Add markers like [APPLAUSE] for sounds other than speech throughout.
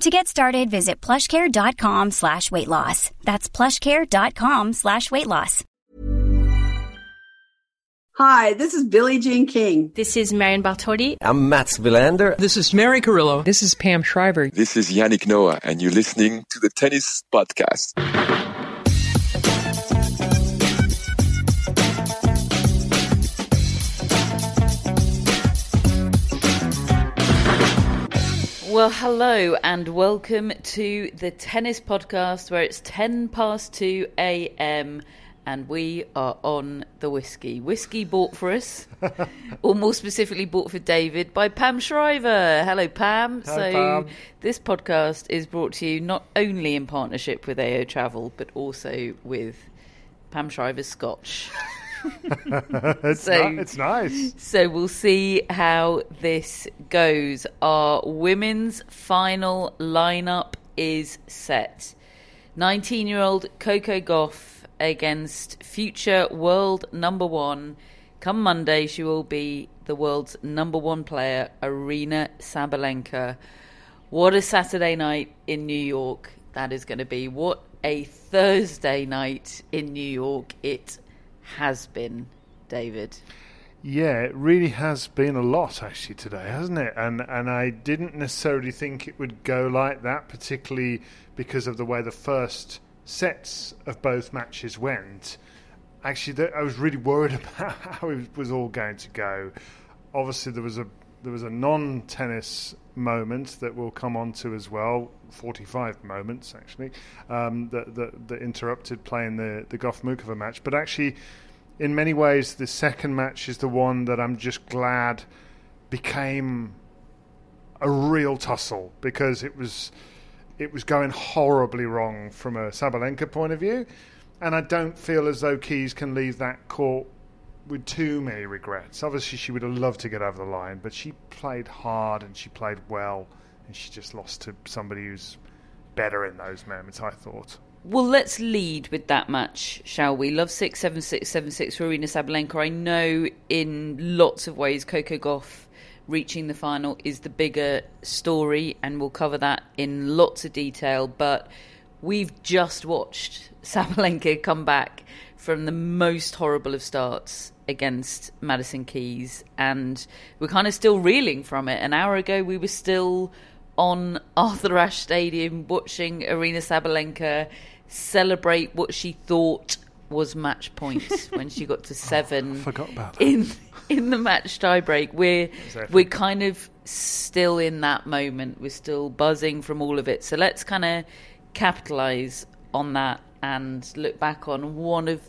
To get started, visit plushcare.com slash weight loss. That's plushcare.com slash weight loss. Hi, this is Billie Jean King. This is Marion Bartoli. I'm Mats Wilander. This is Mary Carillo. This is Pam Shriver. This is Yannick Noah, and you're listening to the Tennis Podcast. Well, hello and welcome to the Tennis Podcast where it's 10 past 2 a.m. and we are on the whiskey. Whiskey bought for us, [LAUGHS] or more specifically bought for David by Pam Shriver. Hello, Pam. Hi, so, Pam. this podcast is brought to you not only in partnership with AO Travel, but also with Pam Shriver's Scotch. [LAUGHS] [LAUGHS] it's, So- ni- it's nice. So we'll see how this goes. Our women's final lineup is set. 19 year old Coco Gauff against future world number one. Come Monday, she will be the world's number one player, Aryna Sabalenka. What a Saturday night in New York that is going to be. What a Thursday night in New York it has been, David. Yeah, it really has been a lot actually today, hasn't it? And and I didn't necessarily think it would go like that, particularly because of the way the first sets of both matches went. Actually, I was really worried [LAUGHS] about how it was all going to go. Obviously, there was a there was a non-tennis moment that we'll come on to as well. Forty-five moments actually um, that, that that interrupted playing the the Gauff Muchova match, but actually in many ways, the second match is the one that I'm just glad became a real tussle because it was it was going horribly wrong from a Sabalenka point of view, and I don't feel as though Keys can leave that court with too many regrets. Obviously, she would have loved to get over the line, but she played hard and she played well, and she just lost to somebody who's better in those moments. I thought. Well, let's lead with that match, shall we? Love six seven six seven six for Aryna Sabalenka. I know in lots of ways Coco Gauff reaching the final is the bigger story, and we'll cover that in lots of detail. But we've just watched [LAUGHS] Sabalenka come back from the most horrible of starts against Madison Keys, and we're kind of still reeling from it. An hour ago, we were still on [LAUGHS] Arthur Ashe Stadium watching Aryna Sabalenka celebrate what she thought was match points [LAUGHS] when she got to oh, seven forgot about that. in in the match tiebreak. We're Exactly. we're kind of still in that moment. We're still buzzing from all of it. So let's kind of capitalize on that and look back on one of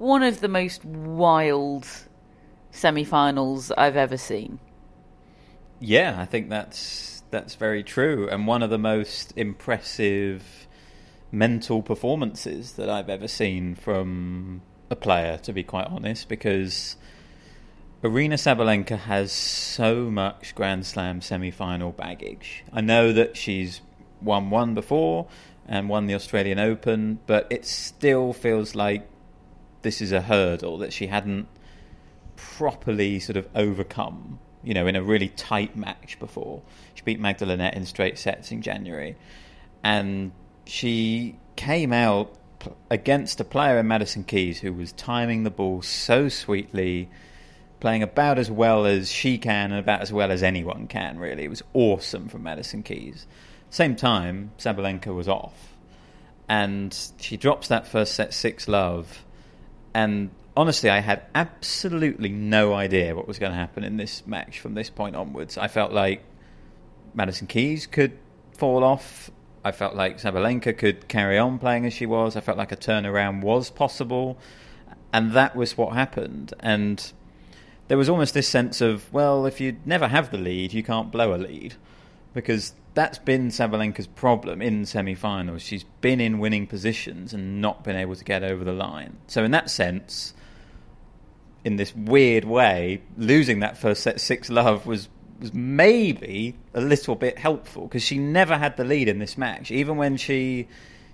one of the most wild semi-finals I've ever seen. Yeah, I think that's that's very true, and one of the most impressive mental performances that I've ever seen from a player. To be quite honest, because Aryna Sabalenka has so much Grand Slam semi-final baggage. I know that she's won one before and won the Australian Open, but it still feels like this is a hurdle that she hadn't properly sort of overcome, you know, in a really tight match before. She beat Magda Linette in straight sets in January. And she came out against a player in Madison Keys who was timing the ball so sweetly, playing about as well as she can and about as well as anyone can, really. It was awesome from Madison Keys. Same time, Sabalenka was off. And she drops that first set 6 love And honestly, I had absolutely no idea what was going to happen in this match from this point onwards. I felt like Madison Keys could fall off. I felt like Sabalenka could carry on playing as she was. I felt like a turnaround was possible. And that was what happened. And there was almost this sense of, well, if you never have the lead, you can't blow a lead. Because that's been Sabalenka's problem in semi-finals. She's been in winning positions and not been able to get over the line. So in that sense, in this weird way, losing that first set six love was was maybe a little bit helpful because she never had the lead in this match, even when she,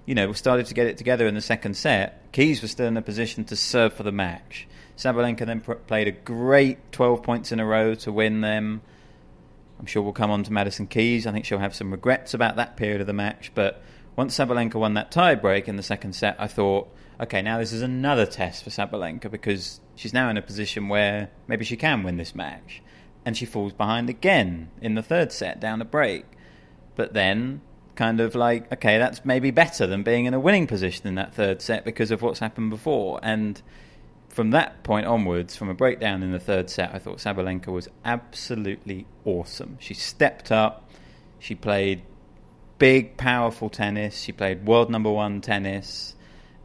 you know, started to get it together in the second set. Keys was still in a position to serve for the match. Sabalenka then pr- played a great 12 points in a row to win them. I'm sure we'll come on to Madison Keys. I think she'll have some regrets about that period of the match. But once Sabalenka won that tiebreak in the second set, I thought, okay, now this is another test for Sabalenka because she's now in a position where maybe she can win this match and she falls behind again in the third set down a break. But then, kind of like, okay, that's maybe better than being in a winning position in that third set because of what's happened before. And from that point onwards, from a breakdown in the third set, I thought Sabalenka was absolutely awesome. She stepped up, she played big, powerful tennis, she played world number one tennis,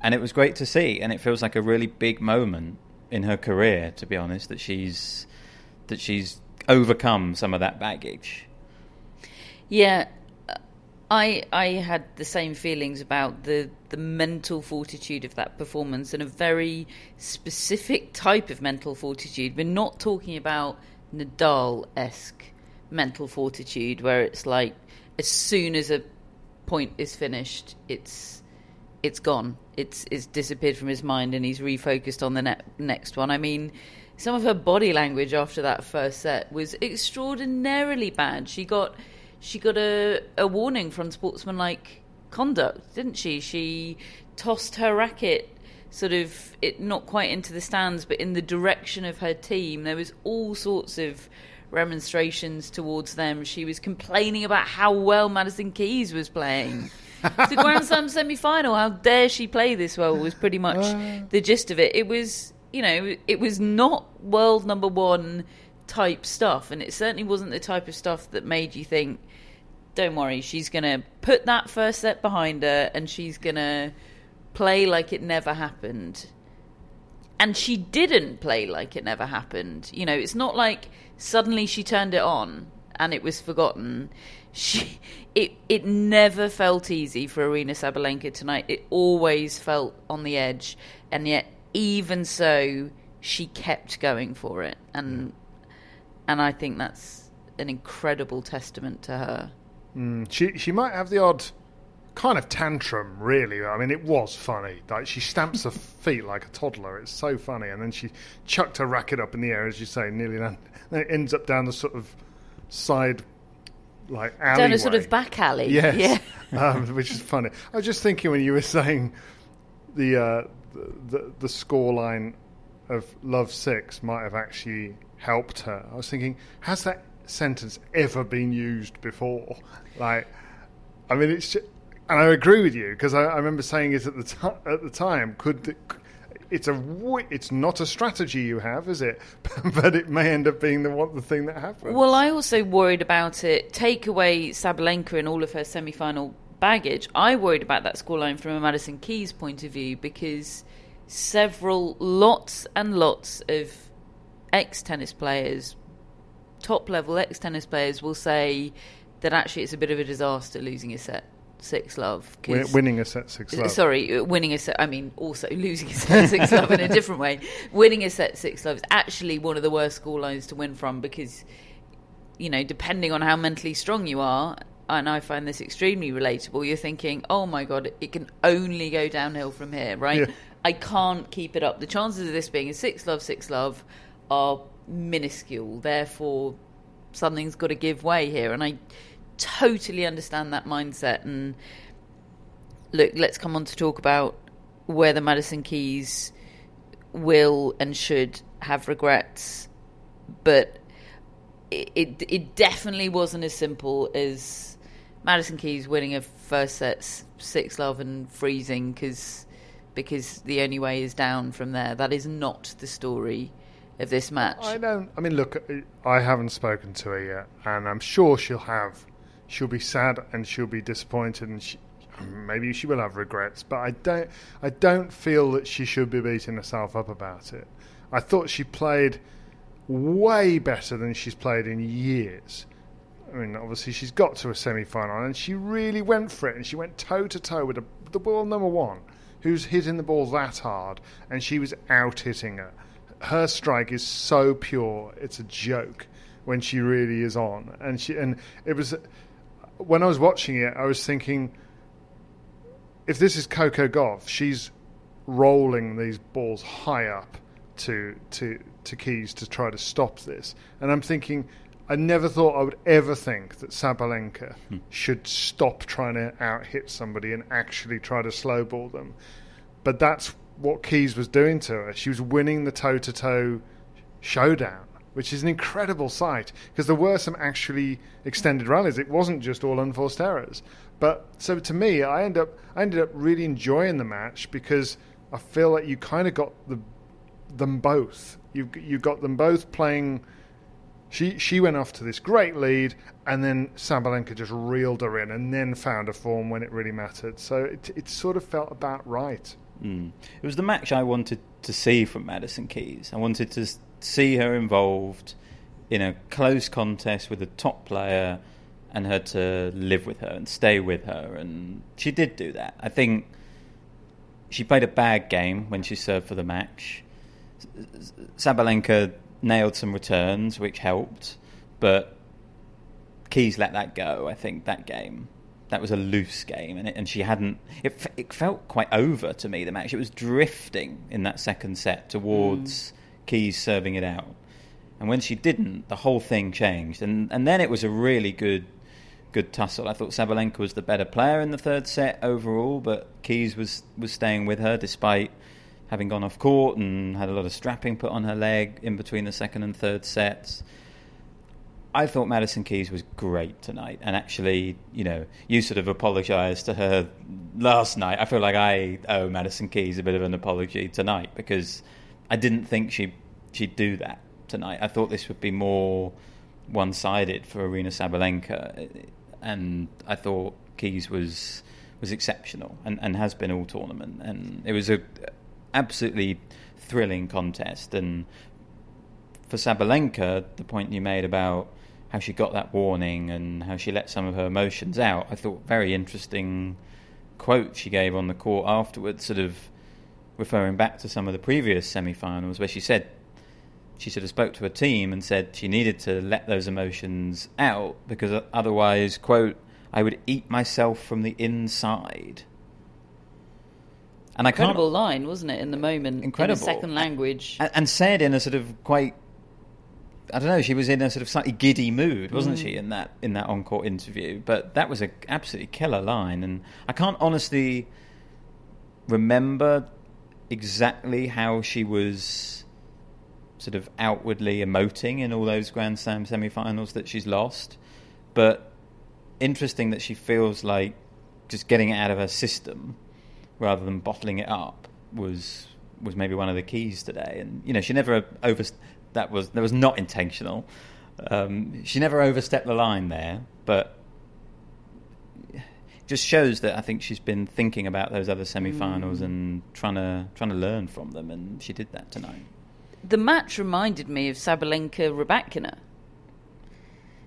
and it was great to see. And it feels like a really big moment in her career, to be honest, that she's that she's overcome some of that baggage. Yeah, I I had the same feelings about the the mental fortitude of that performance and a very specific type of mental fortitude. We're not talking about Nadal esque mental fortitude where it's like as soon as a point is finished, it's it's gone. It's it's disappeared from his mind and he's refocused on the ne- next one. I mean, some of her body language after that first set was extraordinarily bad. She got she got a, a warning from sportsmanlike conduct, didn't she? She tossed her racket sort of it not quite into the stands but in the direction of her team. There was all sorts of remonstrations towards them. She was complaining about how well Madison Keys was playing. [LAUGHS] the Grand Slam semi final, how dare she play this well was pretty much the gist of it. It was you know, it was not world number one type stuff, and it certainly wasn't the type of stuff that made you think, "Don't worry, she's going to put that first set behind her, and she's going to play like it never happened." And she didn't play like it never happened. You know, it's not like suddenly she turned it on and it was forgotten. She, it, it never felt easy for Aryna Sabalenka tonight. It always felt on the edge, and yet even so, she kept going for it, and and I think that's an incredible testament to her. Mm, she she might have the odd kind of tantrum, really. I mean, it was funny. Like she stamps her [LAUGHS] feet like a toddler. It's so funny, and then she chucked her racket up in the air, as you say, nearly. Then, then it ends up down the sort of side, like alleyway. Down a sort of back alley. Yes, [LAUGHS] yeah. [LAUGHS] um, which is funny. I was just thinking when you were saying the uh, the, the score line of Love Six might have actually helped her. I was thinking, has that sentence ever been used before? Like, I mean, it's just, and I agree with you because I, I, remember saying it at the t- at the time. Could it's a it's not a strategy you have, is it? [LAUGHS] but it may end up being the one the thing that happens. Well, I also worried about it. Take away Sabalenka and all of her semi-final baggage. I worried about that scoreline from a Madison Keys point of view because several, lots and lots of ex tennis players, top level ex tennis players, will say that actually it's a bit of a disaster losing a set six love. winning a set six love. Sorry, uh, winning a set. I mean, also [LAUGHS] losing a set six love in a [LAUGHS] different way. Winning a set six love is actually one of the worst score lines to win from because, you know, depending on how mentally strong you are, and I find this extremely relatable. You're thinking, oh my god, it can only go downhill from here, right? Yeah. I can't keep it up. The chances of this being a six love, six love are minuscule. Therefore, something's got to give way here. And I totally understand that mindset. And look, let's come on to talk about where the Madison Keys will and should have regrets. But it, it, it definitely wasn't as simple as Madison Keys winning a first set six love and freezing because because the only way is down from there. That is not the story of this match. I don't. I mean, look, I haven't spoken to her yet, and I'm sure she'll have. She'll be sad and she'll be disappointed, and she, maybe she will have regrets. But I don't. I don't feel that she should be beating herself up about it. I thought she played way better than she's played in years. I mean, obviously she's got to a semi-final, and she really went for it, and she went toe to toe with a, the ball number one, who's hitting the ball that hard, and she was out hitting her. Her strike is so pure; it's a joke when she really is on, and she and it was when I was watching it, I was thinking, if this is Coco Gauff, she's rolling these balls high up to to to Keys to try to stop this, and I'm thinking I never thought I would ever think that Sabalenka hmm. should stop trying to out hit somebody and actually try to slow ball them. But that's what Keys was doing to her. She was winning the toe to toe showdown, which is an incredible sight because there were some actually extended rallies. It wasn't just all unforced errors. But so to me, I end up I ended up really enjoying the match because I feel like you kind of got the them both. You you got them both playing she she went off to this great lead, and then Sabalenka just reeled her in, and then found a form when it really mattered. So it it sort of felt about right. Mm. It was the match I wanted to see from Madison Keys. I wanted to see her involved in a close contest with a top player, and her to live with her and stay with her, and she did do that. I think she played a bad game when she served for the match. Sabalenka nailed some returns, which helped, but Keys let that go. I think that game. That was a loose game, and, it, and she hadn't. It, it felt quite over to me. The match. It was drifting in that second set towards mm. Keys serving it out, and when she didn't, the whole thing changed. And and then it was a really good good tussle. I thought Sabalenka was the better player in the third set overall, but Keys was was staying with her despite having gone off court and had a lot of strapping put on her leg in between the second and third sets. I thought Madison Keys was great tonight, and actually, you know, you sort of apologised to her last night. I feel like I owe Madison Keys a bit of an apology tonight because I didn't think she she'd do that tonight. I thought this would be more one-sided for Aryna Sabalenka, and I thought Keys was was exceptional and, and has been all tournament, and it was a absolutely thrilling contest. And for Sabalenka, the point you made about how she got that warning and how she let some of her emotions out, I thought very interesting quote she gave on the court afterwards, sort of referring back to some of the previous semi-finals, where she said she sort of spoke to her team and said she needed to let those emotions out because otherwise, quote, I would eat myself from the inside. And I incredible can't, line, wasn't it? In the moment, incredible in second language, and, and, said in a sort of quite. I don't know. She was in a sort of slightly giddy mood, wasn't mm. she, in that in that on-court interview? But that was an absolutely killer line, and I can't honestly remember exactly how she was sort of outwardly emoting in all those Grand Slam semi-finals that she's lost. But interesting that she feels like just getting it out of her system rather than bottling it up was was maybe one of the keys today. And you know, she never over that was that was not intentional. Um, she never overstepped the line there, but just shows that I think she's been thinking about those other semi-finals mm. and trying to trying to learn from them, and she did that tonight. The match reminded me of Sabalenka Rybakina.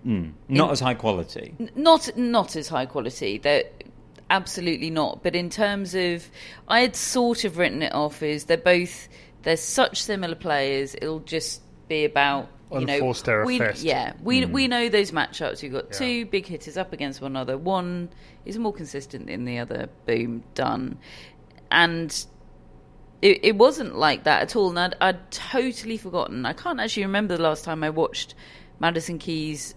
Mm. Not In, as high quality. N- not not as high quality. That absolutely not. But in terms of, I had sort of written it off as they're both they're such similar players. It'll just be about you know we, yeah we mm. we know those matchups. You've got yeah. two big hitters up against one another. One is more consistent than the other. Boom, done. And it, it wasn't like that at all. And I'd, I'd totally forgotten. I can't actually remember the last time I watched Madison Keys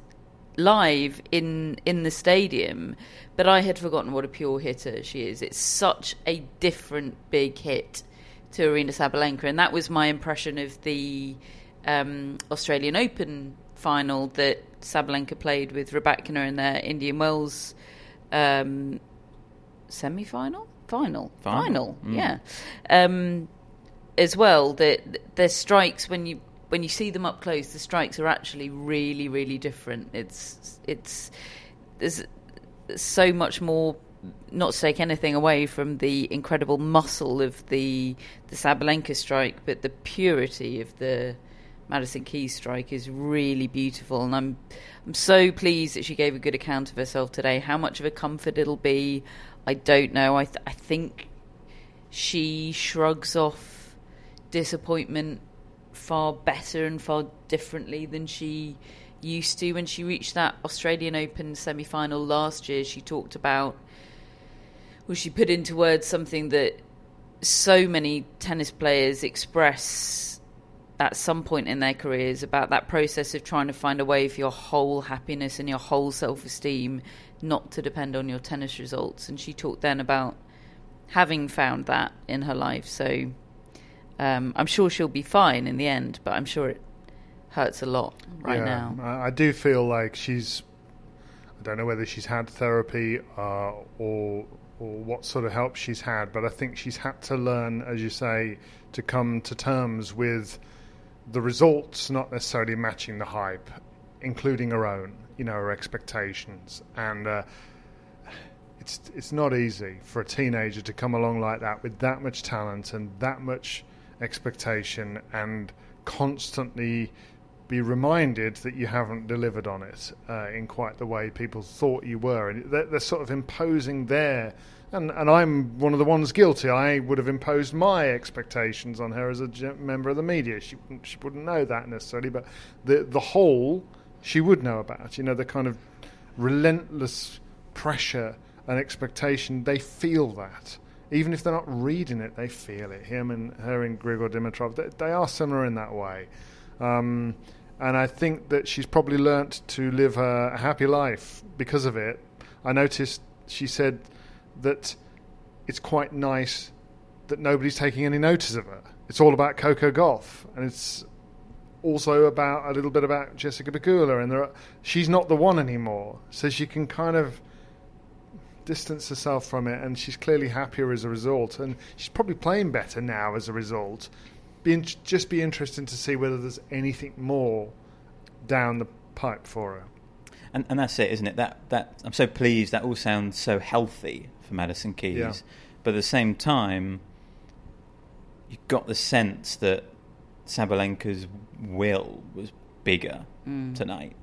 live in in the stadium, but I had forgotten what a pure hitter she is. It's such a different big hit to Aryna Sabalenka, and that was my impression of the um, Australian Open final that Sabalenka played with Rybakina in their Indian Wells um, semi-final. final, Final. final, Mm. yeah. Um, as well, the the strikes when you when you see them up close, the strikes are actually really, really different. It's it's there's so much more. Not to take anything away from the incredible muscle of the the Sabalenka strike, but the purity of the Madison Keys strike is really beautiful, and I'm I'm so pleased that she gave a good account of herself today. How much of a comfort it'll be, I don't know. I th- I think she shrugs off disappointment far better and far differently than she used to when she reached that Australian Open semi final last year. She talked about, well, she put into words something that so many tennis players express at some point in their careers about that process of trying to find a way for your whole happiness and your whole self esteem not to depend on your tennis results. And she talked then about having found that in her life. So um, I'm sure she'll be fine in the end, but I'm sure it hurts a lot right Yeah, now. I, do feel like she's. I don't know whether she's had therapy uh, or or what sort of help she's had, but I think she's had to learn, as you say, to come to terms with the results not necessarily matching the hype, including her own, you know, her expectations, and uh, it's it's not easy for a teenager to come along like that with that much talent and that much expectation and constantly be reminded that you haven't delivered on it uh, in quite the way people thought you were, and they're, they're sort of imposing their. And, and I'm one of the ones guilty. I would have imposed my expectations on her as a member of the media. She wouldn't, she wouldn't know that necessarily, but the the whole she would know about. You know, the kind of relentless pressure and expectation. They feel that, even if they're not reading it, they feel it. Him and her and Grigor Dimitrov, they, they are similar in that way. Um, and I think that she's probably learnt to live a, a happy life because of it. I noticed she said that it's quite nice that nobody's taking any notice of her. It's all about Coco Gauff, and it's also about a little bit about Jessica Pegula, and are, she's not the one anymore, so she can kind of distance herself from it, and she's clearly happier as a result, and she's probably playing better now as a result. Be in, just be interesting to see whether there's anything more down the pipe for her. And, and that's it, isn't it? That that I'm so pleased. That all sounds so healthy for Madison Keys, Yeah. but at the same time, you got the sense that Sabalenka's will was bigger mm. tonight.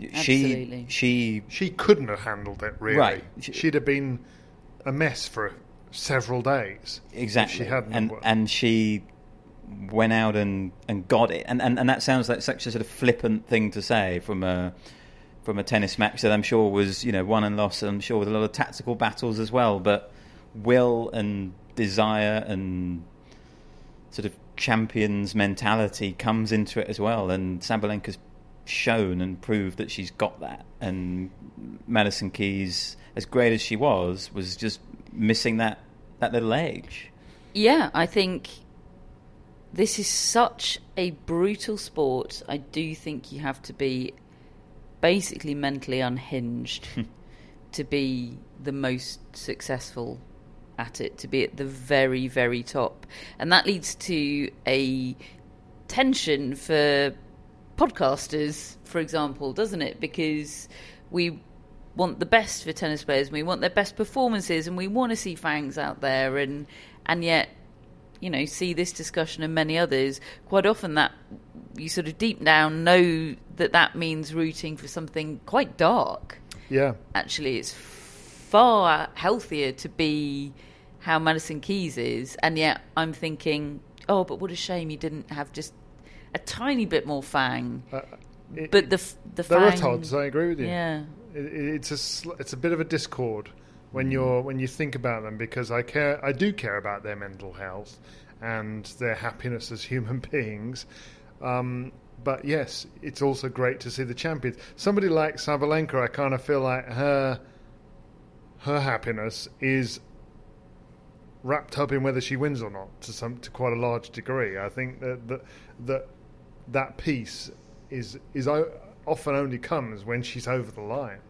Absolutely. She she She couldn't have handled it really. Right. She'd have been a mess for several days. exactly If she hadn't. and have- and she went out and, and got it and, and and that sounds like such a sort of flippant thing to say from a from a tennis match that I'm sure was you know won and lost I'm sure with a lot of tactical battles as well but will and desire and sort of champions mentality comes into it as well. And Sabalenka's shown and proved that she's got that. And Madison Keys as great as she was was just missing that that little edge. Yeah, I think this is such a brutal sport. I do think you have to be basically mentally unhinged hmm. to be the most successful at it, to be at the very, very top. And that leads to a tension for podcasters, for example, doesn't it? Because we want the best for tennis players, and we want their best performances, and we want to see fangs out there, and and yet, you know, see this discussion and many others. Quite often, that you sort of deep down know that that means rooting for something quite dark. yeah. Actually, it's far healthier to be how Madison Keys is, and yet I'm thinking, oh, but what a shame you didn't have just a tiny bit more fang. Uh, it- But the the there are fang, odds. I agree with you. Yeah. It, it's a it's a bit of a discord when you're when you think about them because I care I do care about their mental health and their happiness as human [LAUGHS] beings. Um, but yes, it's also great to see the champions. Somebody like Sabalenka, I kind of feel like her her happiness is wrapped up in whether she wins or not to some to quite a large degree. I think that that that, that piece is is often only comes when she's over the line.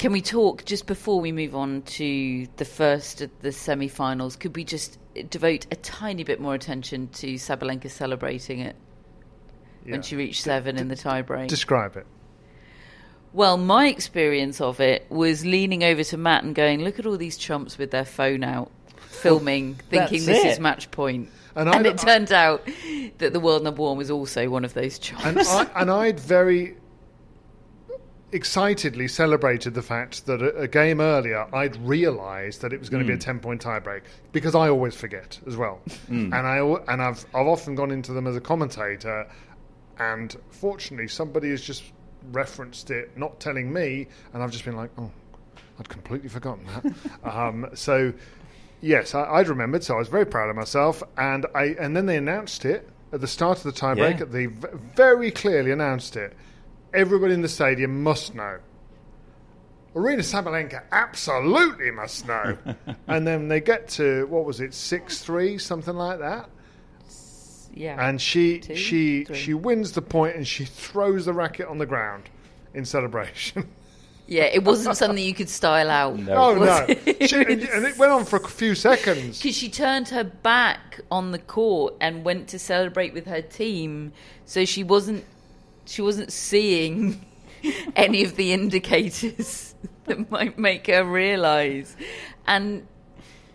Can we talk just before we move on to the first of the semi-finals? Could we just devote a tiny bit more attention to Sabalenka celebrating it Yeah. when she reached seven in the tiebreak? Describe it. Well, my experience of it was leaning over to Matt and going, "Look at all these chumps with their phone out, filming, thinking this it. is match point." And And, it turned out that the world number one was also one of those chumps. and I, and I'd very excitedly celebrated the fact that a, a game earlier I'd realised that it was going to be a ten point tiebreak because I always forget as well, and I and I've I've often gone into them as a commentator, and fortunately somebody has just referenced it, not telling me, and I've just been like, oh, I'd completely forgotten that. [LAUGHS] um, so. Yes, I, I'd remembered, so I was very proud of myself. And I and then they announced it at the start of the tiebreak. Yeah. They v- very clearly announced it. Everybody in the stadium must know. Aryna Sabalenka absolutely must know. [LAUGHS] and then they get to what was it, six three, something like that. yeah, And she Two, she three. she wins the point and she throws the racket on the ground in celebration. [LAUGHS] yeah, it wasn't something you could style out. No. oh was no! it? She, and, and it went on for a few seconds. Because she turned her back on the court and went to celebrate with her team, so she wasn't she wasn't seeing [LAUGHS] any of the indicators [LAUGHS] that might make her realise. And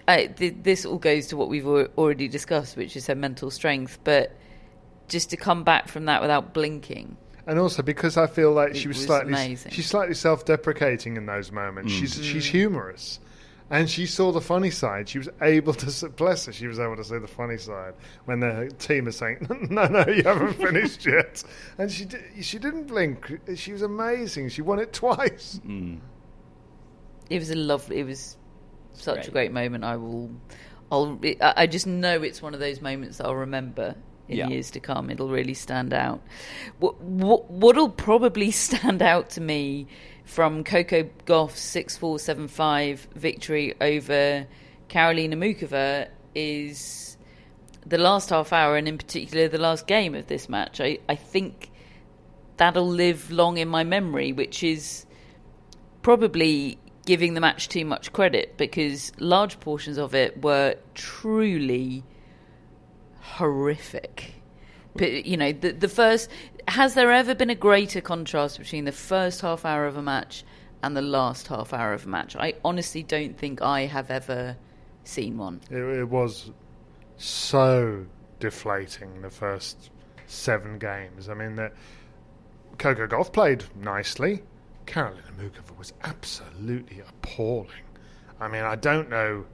I, th- this all goes to what we've al- already discussed, which is her mental strength. But just to come back from that without blinking, And also because I feel like she was, was slightly amazing. she's slightly self-deprecating in those moments. She's mm. she's humorous, and she saw the funny side. She was able to s- bless her. She was able to see the funny side when the team is saying, [LAUGHS] "No, no, you haven't [LAUGHS] finished yet," and she di- she didn't blink. She was amazing. She won it twice. Mm. it was a lovely. It was such a great. great moment. I will. I'll. I I just know it's one of those moments that I'll remember in Yeah. years to come. It'll really stand out. What, what what'll probably [LAUGHS] stand out to me from Coco Gauff's six four seven five victory over Karolina Muchova is the last half hour, and in particular the last game of this match. I I think that'll live long in my memory, which is probably giving the match too much credit because large portions of it were truly horrific. But, you know, the, the first. Has there ever been a greater contrast between the first half hour of a match and the last half hour of a match? I honestly don't think I have ever seen one. It, it was so deflating the first seven games. I mean, the, Coco Gauff played nicely. Karolina Muchova was absolutely appalling. I mean, I don't know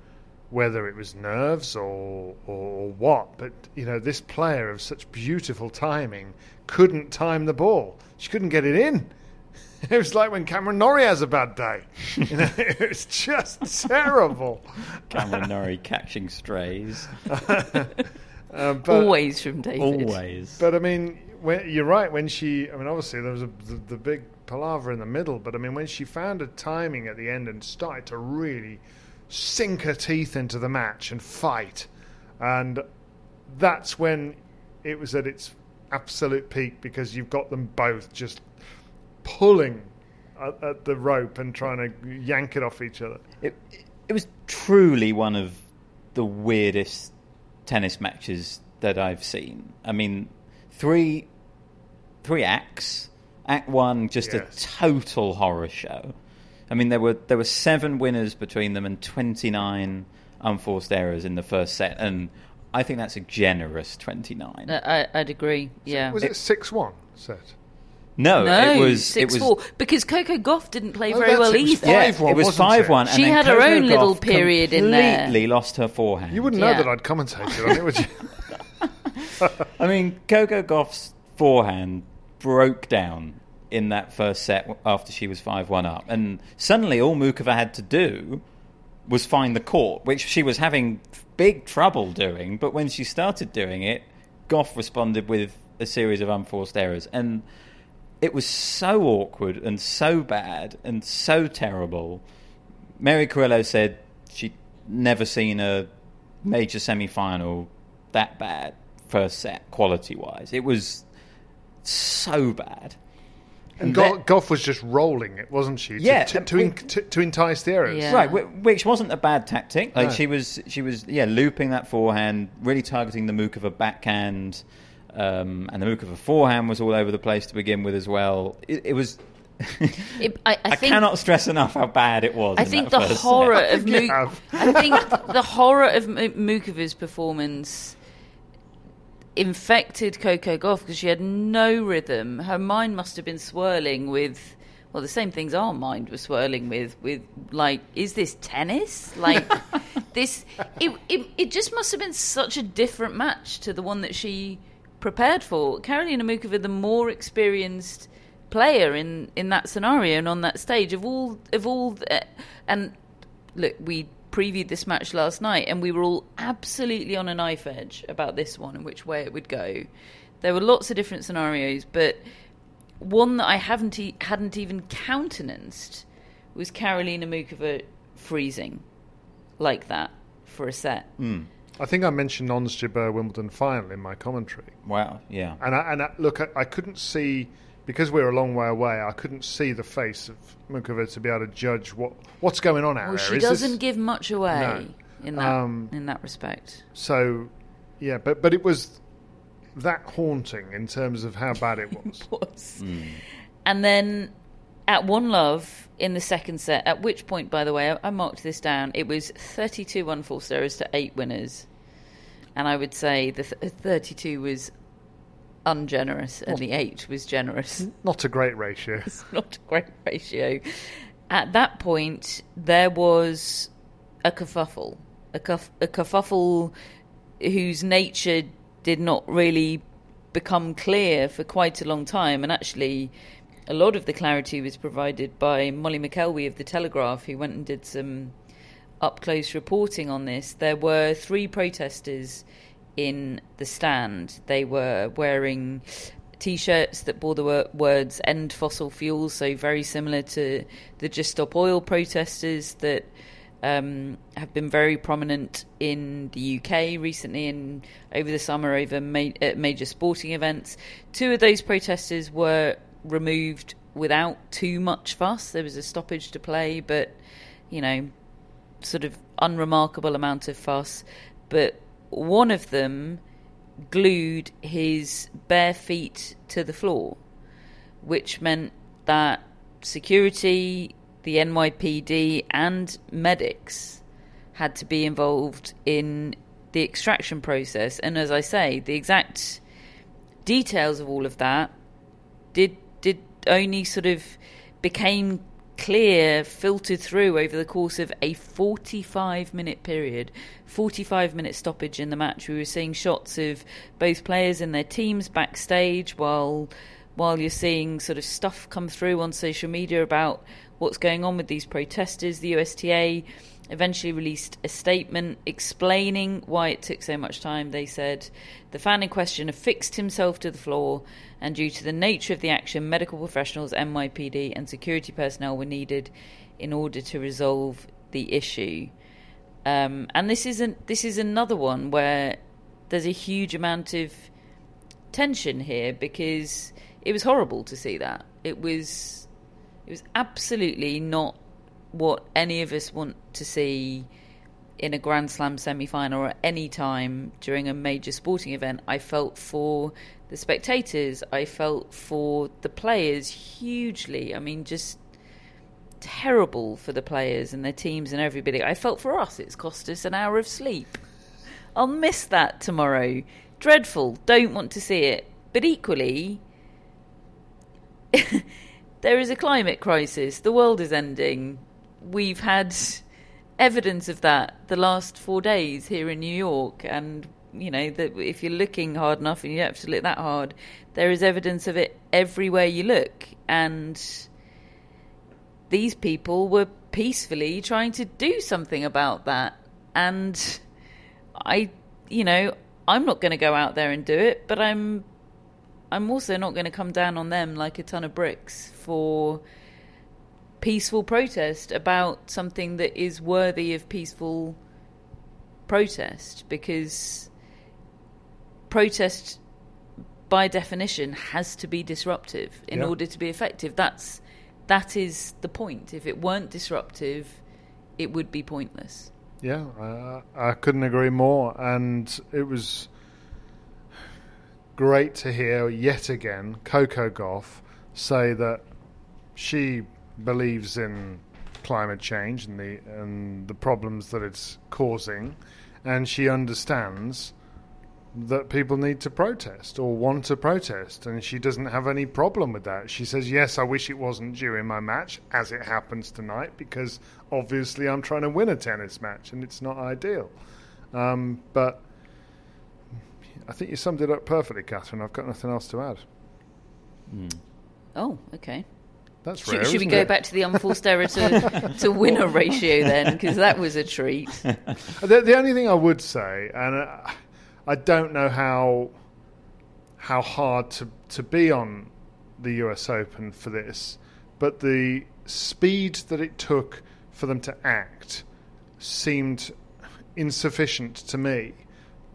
whether it was nerves or, or what, but you know, this player of such beautiful timing couldn't time the ball. She couldn't get it in. [LAUGHS] It was like when Cameron Norrie has a bad day. You know, [LAUGHS] it was just [LAUGHS] terrible. Cameron Norrie catching strays. Uh, but, Always from David. Always. But I mean, when, you're right. When she, I mean, obviously there was a, the, the big palaver in the middle, but I mean, when she found a timing at the end and started to really sink her teeth into the match and fight, and that's when it was at its absolute peak because you've got them both just pulling at, at the rope and trying to yank it off each other. It, it was truly one of the weirdest tennis matches that I've seen. I mean, three three acts. Act one, just Yes. a total horror show. I mean, there were there were seven winners between them and twenty nine unforced errors in the first set, and I think that's a generous twenty nine. Uh, I, I'd agree. Yeah. Was it six one set? no, no, it was six it was four because Coco Gauff didn't play Oh, very well it, it was either. yeah, 5-1, it was five it? one. She and then had her Coco own little period in there. Completely lost her forehand. You wouldn't know Yeah. that I'd commentated on it, would you? [LAUGHS] I mean, Coco Gauff's forehand broke down in that first set after she was 5 1 up. And suddenly all Muchova had to do was find the court, which she was having big trouble doing. But when she started doing it, Gauff responded with a series of unforced errors. And it was so awkward and so bad and so terrible. Mary Carillo said she'd never seen a major semi final that bad, first set, quality wise. It was so bad. And then- Go- Gauff was just rolling it, wasn't she? To, Yeah, to, to, we- to, to entice the errors. Yeah. Right, which wasn't a bad tactic. Like No. she was, she was, yeah, looping that forehand, really targeting the Muchova backhand, um, and the Muchova forehand was all over the place to begin with as well. It, it was. [LAUGHS] It, I, I, I, think, cannot stress enough how bad it was. I think the horror set. of you I think the horror of M- Muchova's performance infected Coco Gauff because she had no rhythm. Her mind must have been swirling with well, the same things our mind was swirling with. With like, is this tennis? Like [LAUGHS] this? It, it it just must have been such a different match to the one that she prepared for. Karolina Muchova, the more experienced player in in that scenario and on that stage of all of all the, and look we previewed this match last night and we were all absolutely on a knife edge about this one and which way it would go there were lots of different scenarios but one that I haven't e- hadn't even countenanced was Karolina Muchova freezing like that for a set hmm. I think I mentioned Ons Jabeur Wimbledon final in my commentary. Wow, yeah. And I, and I, look, I, I couldn't see because we're a long way away. I couldn't see the face of Muchova to be able to judge what what's going on out well there. she Is doesn't give much away No. in that Um, in that respect So, yeah, but but it was that haunting in terms of how bad it [LAUGHS] was. was. And then at One Love in the second set, at which point, by the way, I, I marked this down, it was 32 1 full serves to 8 winners. And I would say the th- 32 was ungenerous and the 8 was generous. Not a great ratio. [LAUGHS] It's not a great ratio. At that point, there was a kerfuffle. A, a kerfuffle whose nature did not really become clear for quite a long time. And actually, a lot of the clarity was provided by Molly McElwee of The Telegraph, who went and did some up close reporting on this. There were three protesters in the stand. They were wearing t shirts that bore the words End Fossil Fuels, so very similar to the Just Stop Oil protesters that um, have been very prominent in the UK recently and over the summer over ma- at major sporting events. Two of those protesters were removed without too much fuss. There was a stoppage to play, but you know, sort of unremarkable amount of fuss. But one of them glued his bare feet to the floor, which meant that security, the NYPD, and medics had to be involved in the extraction process. And as I say, the exact details of all of that did did only sort of became clear, filtered through over the course of a 45 minute period. 45 minute stoppage in the match. We were seeing shots of both players and their teams backstage while while you're seeing sort of stuff come through on social media about what's going on with these protesters. The USTA eventually released a statement explaining why it took so much time. They said the fan in question affixed himself to the floor, and due to the nature of the action, medical professionals, NYPD, and security personnel were needed in order to resolve the issue. Um, and this isn't this is another one where there's a huge amount of tension here because it was horrible to see that. It was it was absolutely not what any of us want to see in a Grand Slam semi final or at any time during a major sporting event. I felt for the spectators, I felt for the players hugely. I mean, just terrible for the players and their teams and everybody. I felt for us, it's cost us an hour of sleep. I'll miss that tomorrow. Dreadful. Don't want to see it. But equally, [LAUGHS] there is a climate crisis. The world is ending. We've had evidence of that the last four days here in New York, and you know that if you're looking hard enough, and you don't have to look that hard, there is evidence of it everywhere you look. And these people were peacefully trying to do something about that, and I, you know, I'm not going to go out there and do it, but I'm I'm also not going to come down on them like a ton of bricks for peaceful protest about something that is worthy of peaceful protest because protest by definition, has to be disruptive in Yeah. order to be effective. That's that is the point. If it weren't disruptive, it would be pointless. Yeah, uh, I couldn't agree more. And it was great to hear yet again Coco Gauff say that she believes in climate change and the and the problems that it's causing, and she understands that people need to protest or want to protest, and she doesn't have any problem with that. She says, "Yes, I wish it wasn't during my match, as it happens tonight, because obviously I'm trying to win a tennis match, and it's not ideal." Um, but I think you summed it up perfectly, Catherine. I've got nothing else to add. Oh, okay. That's Should, rare. should we go it? back to the unforced error to, to winner ratio then? Because that was a treat. [LAUGHS] The, the only thing I would say, and uh, I don't know how how hard to to be on the U.S. Open for this, but the speed that it took for them to act seemed insufficient to me.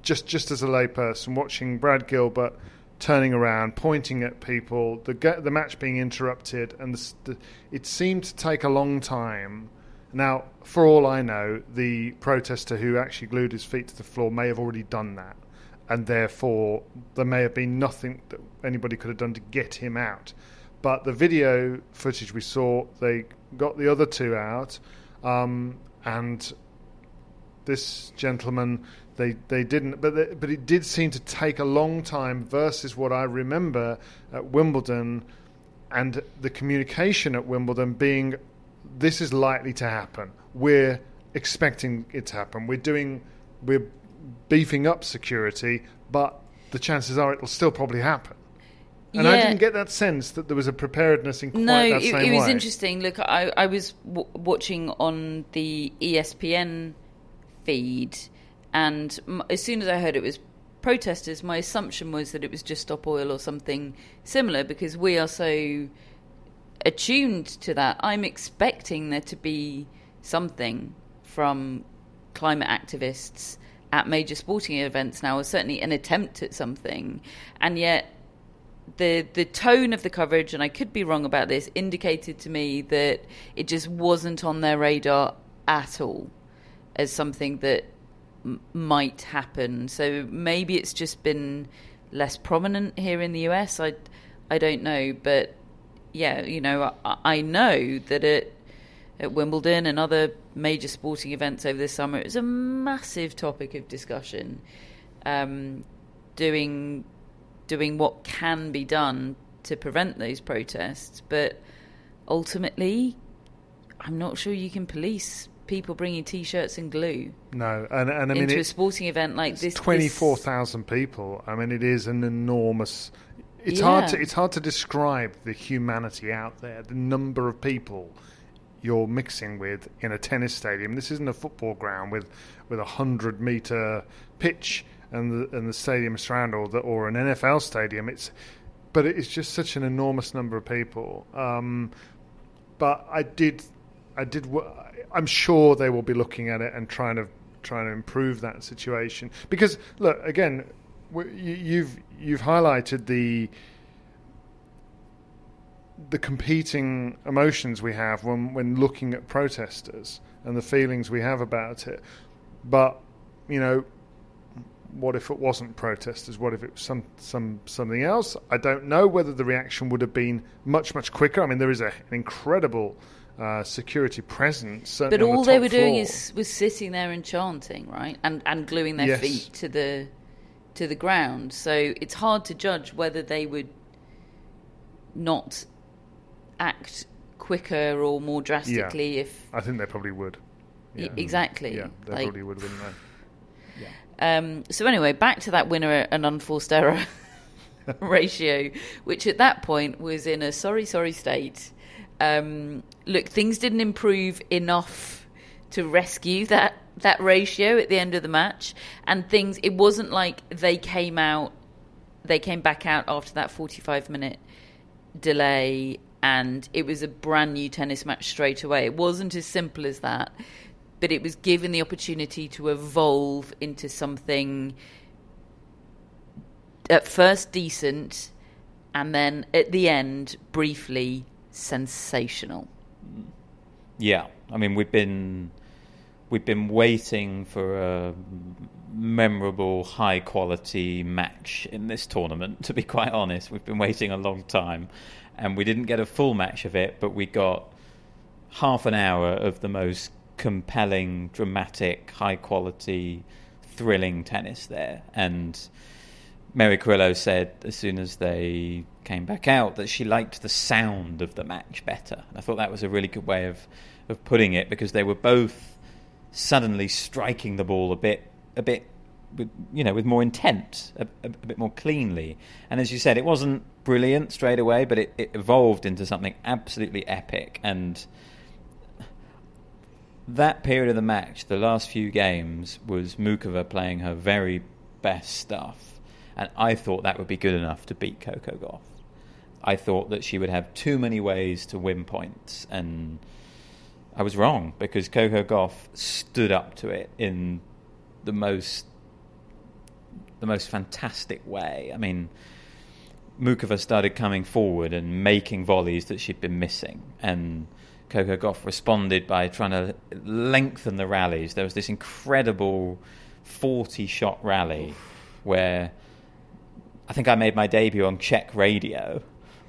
Just just as a layperson watching Brad Gilbert turning around, pointing at people, the the match being interrupted, and the, the, it seemed to take a long time. Now, for all I know, the protester who actually glued his feet to the floor may have already done that, and therefore there may have been nothing that anybody could have done to get him out. But the video footage we saw, they got the other two out, um, and this gentleman they they didn't but they, but it did seem to take a long time versus what I remember at Wimbledon and the communication at Wimbledon being this is likely to happen we're expecting it to happen we're doing we're beefing up security but the chances are it'll still probably happen and I didn't get that sense that there was a preparedness in quite no, that it, same it was way. interesting. Look, I, I was w- watching on the ESPN feed, and m- as soon as I heard it was protesters, my assumption was that it was just Stop Oil or something similar because we are so attuned to that. I'm expecting there to be something from climate activists at major sporting events now, or certainly an attempt at something, and yet the the tone of the coverage, and I could be wrong about this, indicated to me that it just wasn't on their radar at all as something that m- might happen. So maybe it's just been less prominent here in the US. I I don't know, but yeah, you know, I, I know that at at Wimbledon and other major sporting events over the summer, it was a massive topic of discussion. Um, doing doing what can be done to prevent those protests, but ultimately, I'm not sure you can police people bringing t-shirts and glue no and, and I mean into a sporting event like this. Twenty-four thousand people. I mean, it is an enormous. It's hard to it's hard to describe the humanity out there, the number of people you're mixing with in a tennis stadium. This isn't a football ground with with a hundred meter pitch and the and the stadium surround or the, or an NFL stadium. It's but it's just such an enormous number of people. Um, but I did, I did. I'm sure they will be looking at it and trying to trying to improve that situation. Because look, again, you've you've highlighted the the competing emotions we have when when looking at protesters and the feelings we have about it. But you know, what if it wasn't protesters? What if it was some, some something else? I don't know whether the reaction would have been much much quicker. I mean, there is a, an incredible uh, security presence. But on the all they were doing is was sitting there and chanting, right, and and gluing their Yes. feet to the to the ground. So it's hard to judge whether they would not act quicker or more drastically if I think they probably would. Y- exactly. Yeah, they Like- probably would, wouldn't they? [SIGHS] Um, so anyway, back to that winner and unforced error [LAUGHS] ratio, which at that point was in a sorry, sorry state. Um, look, things didn't improve enough to rescue that that ratio at the end of the match, and things. It wasn't like they came out, they came back out after that forty-five minute delay, and it was a brand new tennis match straight away. It wasn't as simple as that but it was given the opportunity to evolve into something at first decent, and then at the end, briefly sensational. Yeah, I mean we've been we've been waiting for a memorable, high quality match in this tournament. To be quite honest, we've been waiting a long time, and we didn't get a full match of it, but we got half an hour of the most compelling, dramatic, high quality, thrilling tennis there. And Mary Carillo said as soon as they came back out that she liked the sound of the match better. I thought that was a really good way of, of putting it because they were both suddenly striking the ball a bit a bit with you know with more intent, a, a, bit more cleanly. And as you said, it wasn't brilliant straight away, but it, it evolved into something absolutely epic. And that period of the match, the last few games, was Muchova playing her very best stuff, and I thought that would be good enough to beat Coco Gauff. I thought that she would have too many ways to win points, and I was wrong because Coco Gauff stood up to it in the most the most fantastic way. I mean, Muchova started coming forward and making volleys that she'd been missing, and Coco Gauff responded by trying to lengthen the rallies. There was this incredible 40 shot rally where I think I made my debut on Czech radio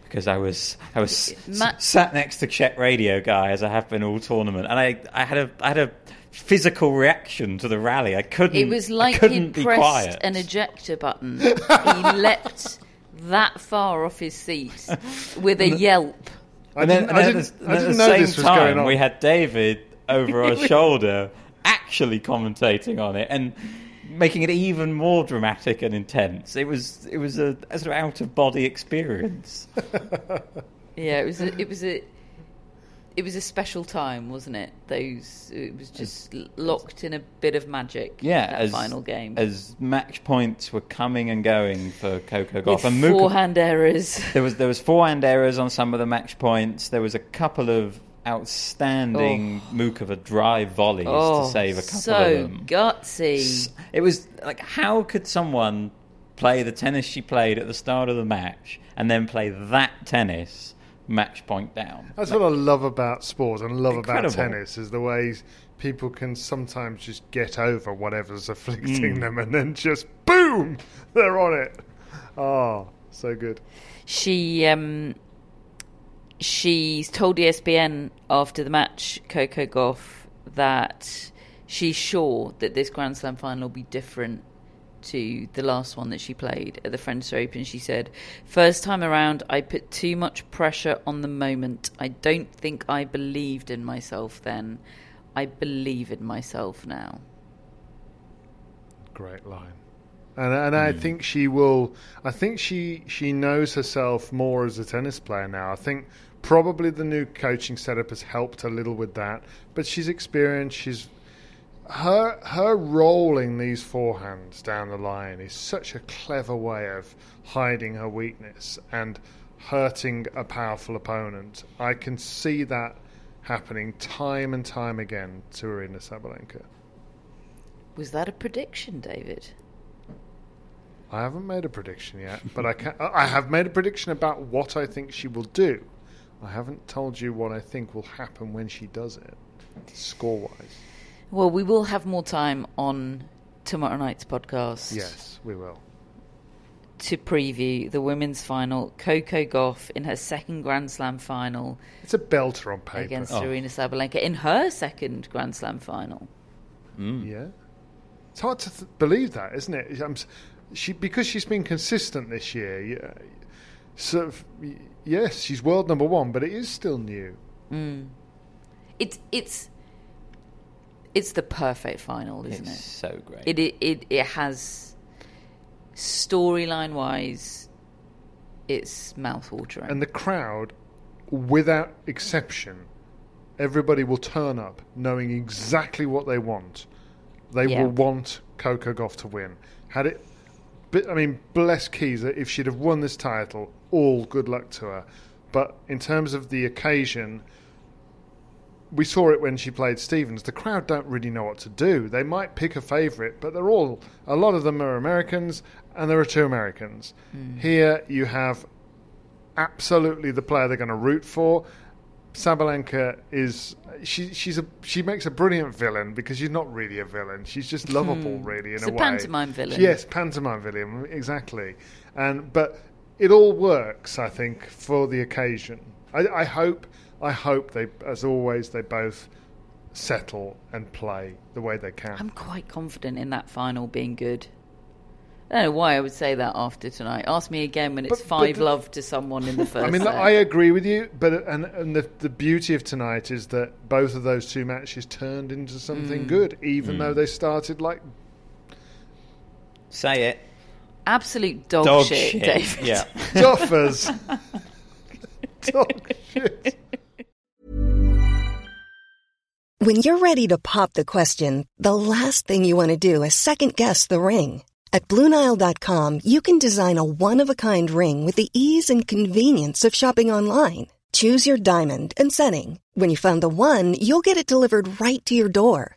because I was I was Ma- s- sat next to Czech radio guy as I have been all tournament, and I I had a I had a physical reaction to the rally. I couldn't. It was like he pressed an ejector button. he [LAUGHS] leapt that far off his seat with a yelp. And then, and then at the, at the same time, we had David over [LAUGHS] our shoulder actually commentating on it and making it even more dramatic and intense. It was it was a, a sort of out of body experience. [LAUGHS] yeah, it was a, it was a it was a special time, wasn't it? Those it was just as, locked in a bit of magic. Yeah, as, final game as match points were coming and going for Coco Gauff and forehand errors. There was there was forehand errors on some of the match points. There was a couple of outstanding oh. a drive volleys oh, to save a couple so of them. gutsy. It was like how could someone play the tennis she played at the start of the match and then play that tennis? match point down. That's like, what I love about sport and love incredible. about tennis is the way people can sometimes just get over whatever's [LAUGHS] afflicting mm. them and then just boom, they're on it. Oh, so good. She um, she's told ESPN after the match, Coco Gauff, that she's sure that this Grand Slam final will be different to the last one that she played at the French Open, she said, First time around, I put too much pressure on the moment. I don't think I believed in myself then. I believe in myself now. Great line. And, and mm. I hmm. think she will. I think she she knows herself more as a tennis player now. I think probably the new coaching setup has helped a little with that. But she's experienced. She's her her rolling these forehands down the line is such a clever way of hiding her weakness and hurting a powerful opponent. I can see that happening time and time again to Aryna Sabalenka. Was that a prediction, David? I haven't made a prediction yet, but I can. I have made a prediction about what I think she will do. I haven't told you what I think will happen when she does it, score wise. Well, we will have more time on tomorrow night's podcast. Yes, we will. To preview the women's final, Coco Gauff in her second Grand Slam final. It's a belter on paper. Against oh. Aryna Sabalenka in her second Grand Slam final. Mm. Yeah. It's hard to th- believe that, isn't it? I'm, she Because she's been consistent this year. Yeah, so, yes, she's world number one, but it is still new. Mm. It's, it's it's the perfect final, isn't it? it's it? So great. It it it, it has storyline wise, it's mouthwatering. And the crowd, without exception, everybody will turn up knowing exactly what they want. They yeah. will want Coco Gauff to win. Had it, I mean, bless Keys. If she'd have won this title, all good luck to her. But in terms of the occasion, we saw it when she played Stevens. The crowd don't really know what to do. They might pick a favourite, but they're all a lot of them are Americans, and there are two Americans. Mm. Here you have absolutely the player they're going to root for. Sabalenka is she she's a she makes a brilliant villain because she's not really a villain. She's just lovable, hmm. really, in It's a a way. pantomime villain. Yes, pantomime villain, exactly. And but it all works, I think, for the occasion. I, I hope I hope they, as always, they both settle and play the way they can. I'm quite confident in that final being good. I don't know why I would say that after tonight. Ask me again when it's But- but five the- love to someone in the [LAUGHS] first. I mean, set. I agree with you, but and and the the beauty of tonight is that both of those two matches turned into something Mm. good, even though they started like Say it. Absolute dog, Dog shit, shit. David. Yeah. [LAUGHS] duffers. [LAUGHS] Dog shit. When you're ready to pop the question, the last thing you want to do is second guess the ring. At Bluenile.com, you can design a one of a kind ring with the ease and convenience of shopping online. Choose your diamond and setting. When you find the one, you'll get it delivered right to your door.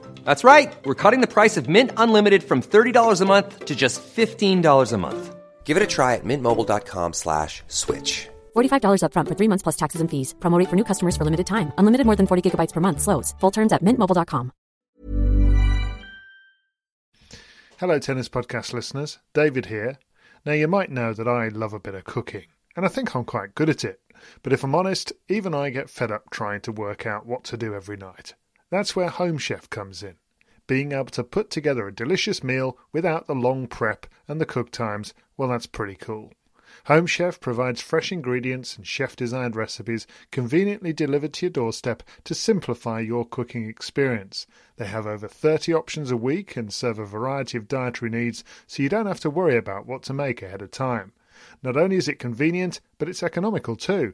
That's right. We're cutting the price of Mint Unlimited from $30 a month to just $15 a month. Give it a try at mintmobile.com slash switch. $45 upfront for three months plus taxes and fees. Promo for new customers for limited time. Unlimited more than 40 gigabytes per month. Slows. Full terms at mintmobile.com. Hello, Tennis Podcast listeners. David here. Now, you might know that I love a bit of cooking, and I think I'm quite good at it. But if I'm honest, even I get fed up trying to work out what to do every night. That's where Home Chef comes in. Being able to put together a delicious meal without the long prep and the cook times, well, that's pretty cool. Home Chef provides fresh ingredients and chef designed recipes conveniently delivered to your doorstep to simplify your cooking experience. They have over 30 options a week and serve a variety of dietary needs, so you don't have to worry about what to make ahead of time. Not only is it convenient, but it's economical too.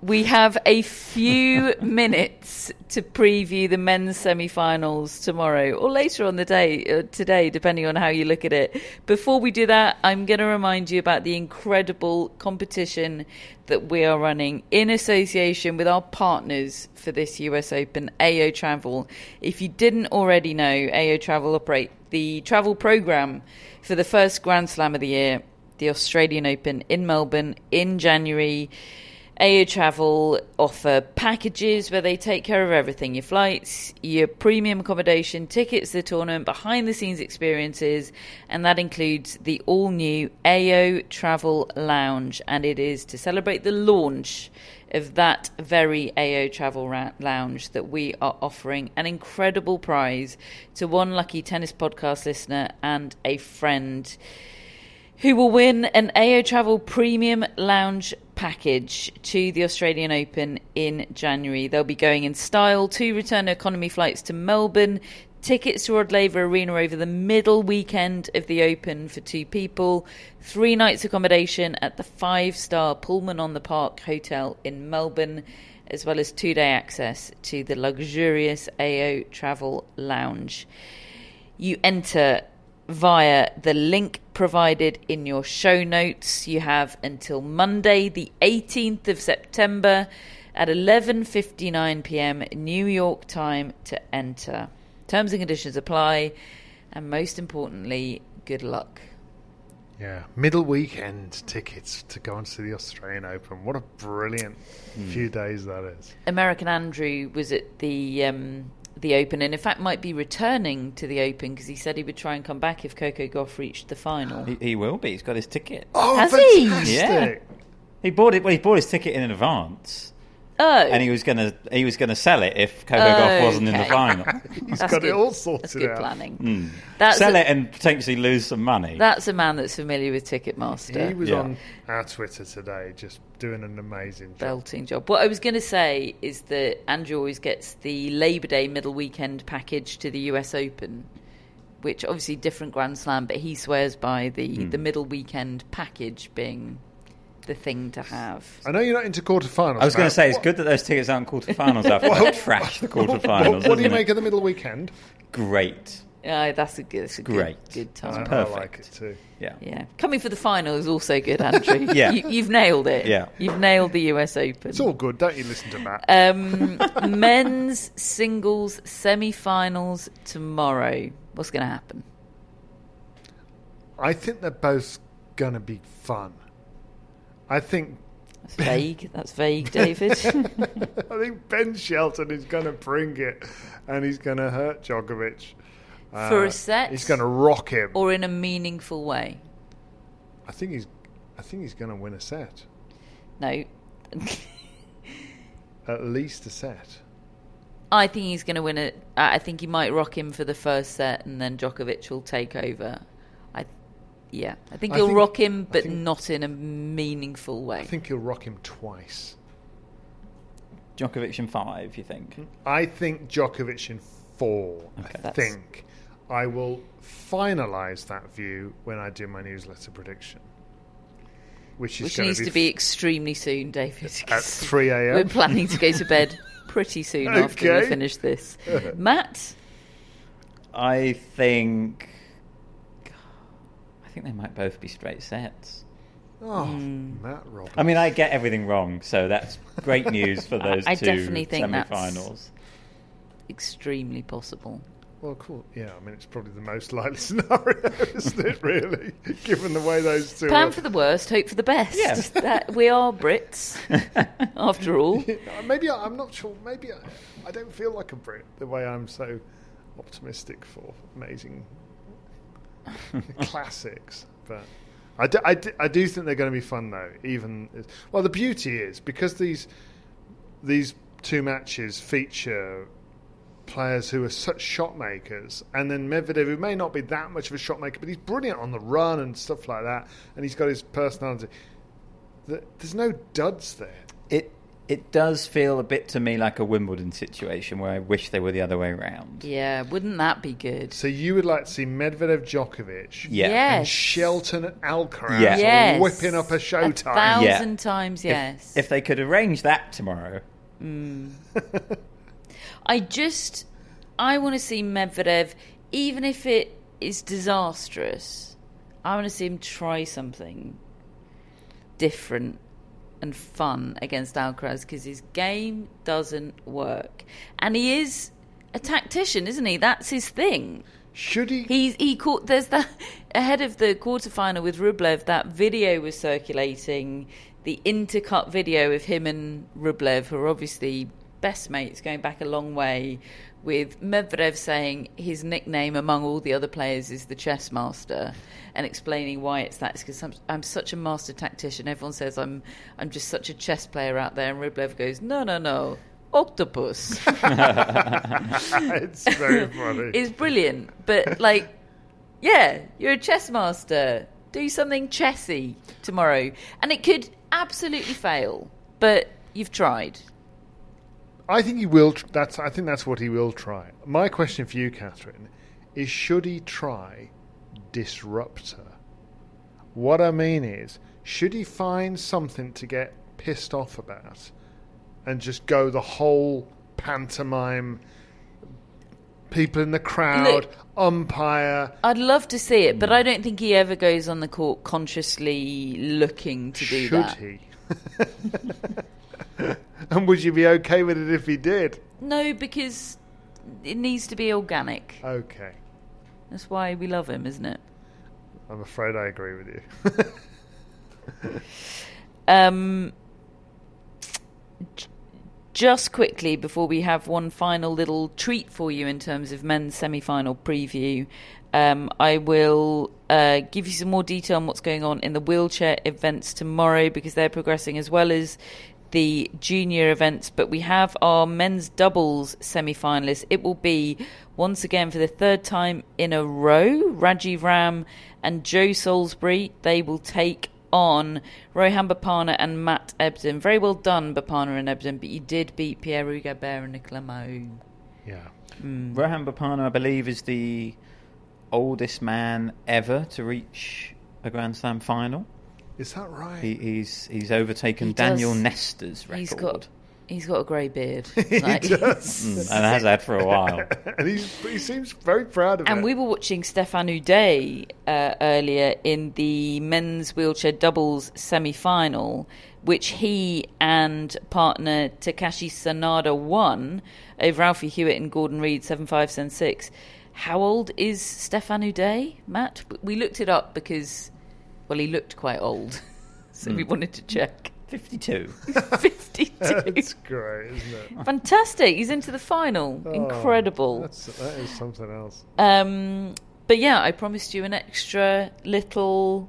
we have a few [LAUGHS] minutes to preview the men's semi-finals tomorrow or later on the day uh, today, depending on how you look at it. Before we do that, I'm going to remind you about the incredible competition that we are running in association with our partners for this US Open, AO Travel. If you didn't already know, AO Travel operate the travel program for the first Grand Slam of the year, the Australian Open in Melbourne in January. AO Travel offer packages where they take care of everything your flights, your premium accommodation, tickets to the tournament, behind the scenes experiences, and that includes the all new AO Travel Lounge. And it is to celebrate the launch of that very AO Travel ra- Lounge that we are offering an incredible prize to one lucky tennis podcast listener and a friend who will win an AO Travel Premium Lounge package to the Australian Open in January. They'll be going in style, two return economy flights to Melbourne, tickets to Rod Laver Arena over the middle weekend of the Open for two people, three nights accommodation at the five star Pullman on the Park Hotel in Melbourne, as well as two day access to the luxurious AO Travel Lounge. You enter via the link provided in your show notes. You have until Monday, the 18th of September at 11:59 p.m. New York time to enter. Terms and conditions apply, and most importantly, good luck. Yeah, middle weekend tickets to go and see the Australian Open. What a brilliant few days that is. American Andrew was at the um, the Open, and in fact might be returning to the Open because he said he would try and come back if Coco Gauff reached the final. He, he will be. He's got his ticket. Oh, Has he? Yeah. He bought it. Well, he bought his ticket in advance, Oh, and he was gonna he was gonna sell it if Coco Gauff wasn't in the [LAUGHS] final. He's That's got good. it all That's sorted good out. planning. That's sell a, it and potentially lose some money. That's a man that's familiar with Ticketmaster. He was Yeah. on our Twitter today, just doing an amazing job. belting job. What I was going to say is that Andrew always gets the Labor Day middle weekend package to the US Open, which obviously different Grand Slam, but he swears by the Hmm. the middle weekend package being the thing to have. I know you're not into quarterfinals. I was going to say it's What- good that those tickets aren't quarterfinals [LAUGHS] after that trash the [LAUGHS] quarterfinals. What, what do you isn't it? make of the middle weekend? Great. Yeah, that's a good, that's a Great. good, I, time. I perfect. like it too. Yeah. Yeah, coming for the final is also good, Andrew. [LAUGHS] Yeah. you, you've nailed it. Yeah. you've nailed the US Open. It's all good. Don't you listen to Matt? Um, men's singles semi-finals tomorrow. What's going to happen? I think they're both going to be fun. I think That's vague. That's vague, David. [LAUGHS] I think Ben Shelton is going to bring it, and he's going to hurt Djokovic For Uh, a set? He's going to rock him. or in a meaningful way? I think he's. I think he's going to win a set, No. [LAUGHS] at least a set. I think he's going to win it. I think he might rock him for the first set, and then Djokovic will take over. I, yeah, I think I he'll think- rock him, but think- not in a meaningful way. I think he'll rock him twice. Djokovic in five, you think? Hmm. I think Djokovic in four. I That's- think I will finalise that view when I do my newsletter prediction, which is Which going needs to be extremely soon, David. At three a.m. We're planning to go to bed [LAUGHS] pretty soon after we finish this. [LAUGHS] Matt, I think. I think they might both be straight sets. Oh, hmm. Matt Roberts. I mean, I get everything wrong, so that's great [LAUGHS] news for those I two definitely think that's- semi-finals. extremely possible. Well, cool. Yeah, I mean, it's probably the most likely [LAUGHS] scenario, isn't it? Really, [LAUGHS] given the way those two. Plan are. for the worst, hope for the best. Yeah. That, we are Brits, after all. Uh, maybe I, I'm not sure. Maybe I, I don't feel like a Brit the way I'm so optimistic for amazing [LAUGHS] classics. But I do, I, do, I do think they're going to be fun though. Even well, the beauty is because these these two matches feature players who are such shot makers, and then Medvedev, who may not be that much of a shot maker, but he's brilliant on the run and stuff like that, and he's got his personality. Th- There's no duds there. It it does feel a bit to me like a Wimbledon situation where I wish they were the other way around. Yeah, wouldn't that be good? So you would like to see Medvedev, Djokovic, Yeah. and Yes. Shelton and Alcaraz Yeah. Yes. whipping up a showtime. A showtime. thousand Yeah. times, yes. If, they could arrange that tomorrow, mm. [LAUGHS] I just, I want to see Medvedev, even if it is disastrous. I want to see him try something different and fun against Alcaraz because his game doesn't work, and he is a tactician, isn't he? That's his thing. Should he? He's he caught. There's that [LAUGHS] ahead of the quarterfinal with Rublev. That video was circulating, the intercut video of him and Rublev, who are obviously best mates, going back a long way. With Medvedev saying his nickname among all the other players is the chess master, and explaining why it's that. It's because I'm, I'm such a master tactician. Everyone says I'm I'm just such a chess player out there, and Rublev goes, no, no, no, octopus. [LAUGHS] [LAUGHS] it's very funny. is brilliant. But like, yeah, you're a chess master. Do something chessy tomorrow, and it could absolutely fail, but you've tried. I think he will. Tr- that's. I think that's what he will try. My question for you, Catherine, is: Should he try disrupt her? What I mean is, should he find something to get pissed off about, and just go the whole pantomime? People in the crowd, Look- umpire. I'd love to see it, but I don't think he ever goes on the court consciously looking to do Should that. Should he? [LAUGHS] [LAUGHS] [LAUGHS] and would you be okay with it if he did? No, because it needs to be organic. Okay. That's why we love him, isn't it? I'm afraid I agree with you. [LAUGHS] Um, J- just quickly before we have one final little treat for you in terms of men's semi-final preview. Um, I will uh, give you some more detail on what's going on in the wheelchair events tomorrow because they're progressing as well as the junior events. But we have our men's doubles semi finalists. It will be once again for the third time in a row Rajiv Ram and Joe Salisbury. They will take on Rohan Bopanna and Matt Ebden. Very well done, Bopanna and Ebden, but you did beat Pierre-Hugues Herbert and Nicolas Mahut. Yeah. Mm. Rohan Bopanna, I believe, is the oldest man ever to reach a Grand Slam final. Is that right? He, he's he's overtaken He Daniel does. Nestor's record. He's got he's got a grey beard. [LAUGHS] he Like- does. [LAUGHS] Mm, and has had for a while. [LAUGHS] and he's, he seems very proud of it. And we were watching Stéphane Houdet uh, earlier in the men's wheelchair doubles semi final, which he and partner Takashi Sanada won over Alfie Hewitt and Gordon Reid 7 5 7 6. How old is Stéphane Houdet, Matt? We looked it up because, well, he looked quite old. [LAUGHS] so we wanted to check. 52. [LAUGHS] 52. [LAUGHS] That's great, isn't it? Fantastic. He's into the final. Oh, Incredible. That's, that is something else. Um, but yeah, I promised you an extra little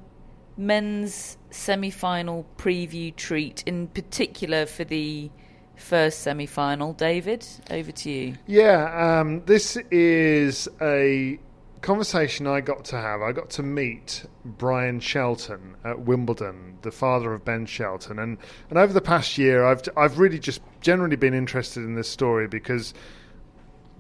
men's semi-final preview treat, in particular for the first semi-final. David, over to you. Yeah, um, this is a conversation I got to have. I got to meet Bryan Shelton at Wimbledon, the father of Ben Shelton, and and over the past year, I've I've really just generally been interested in this story because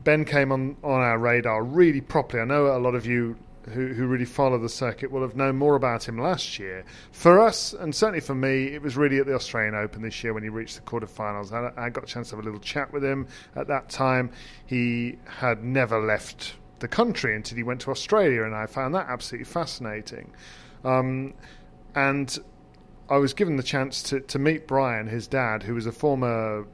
Ben came on on our radar really properly. I know a lot of you. Who, who really follow the circuit will have known more about him last year. For us, and certainly for me, it was really at the Australian Open this year when he reached the quarterfinals. I, I got a chance to have a little chat with him at that time. He had never left the country until he went to Australia, and I found that absolutely fascinating. Um, and I was given the chance to, to meet Bryan, his dad, who was a former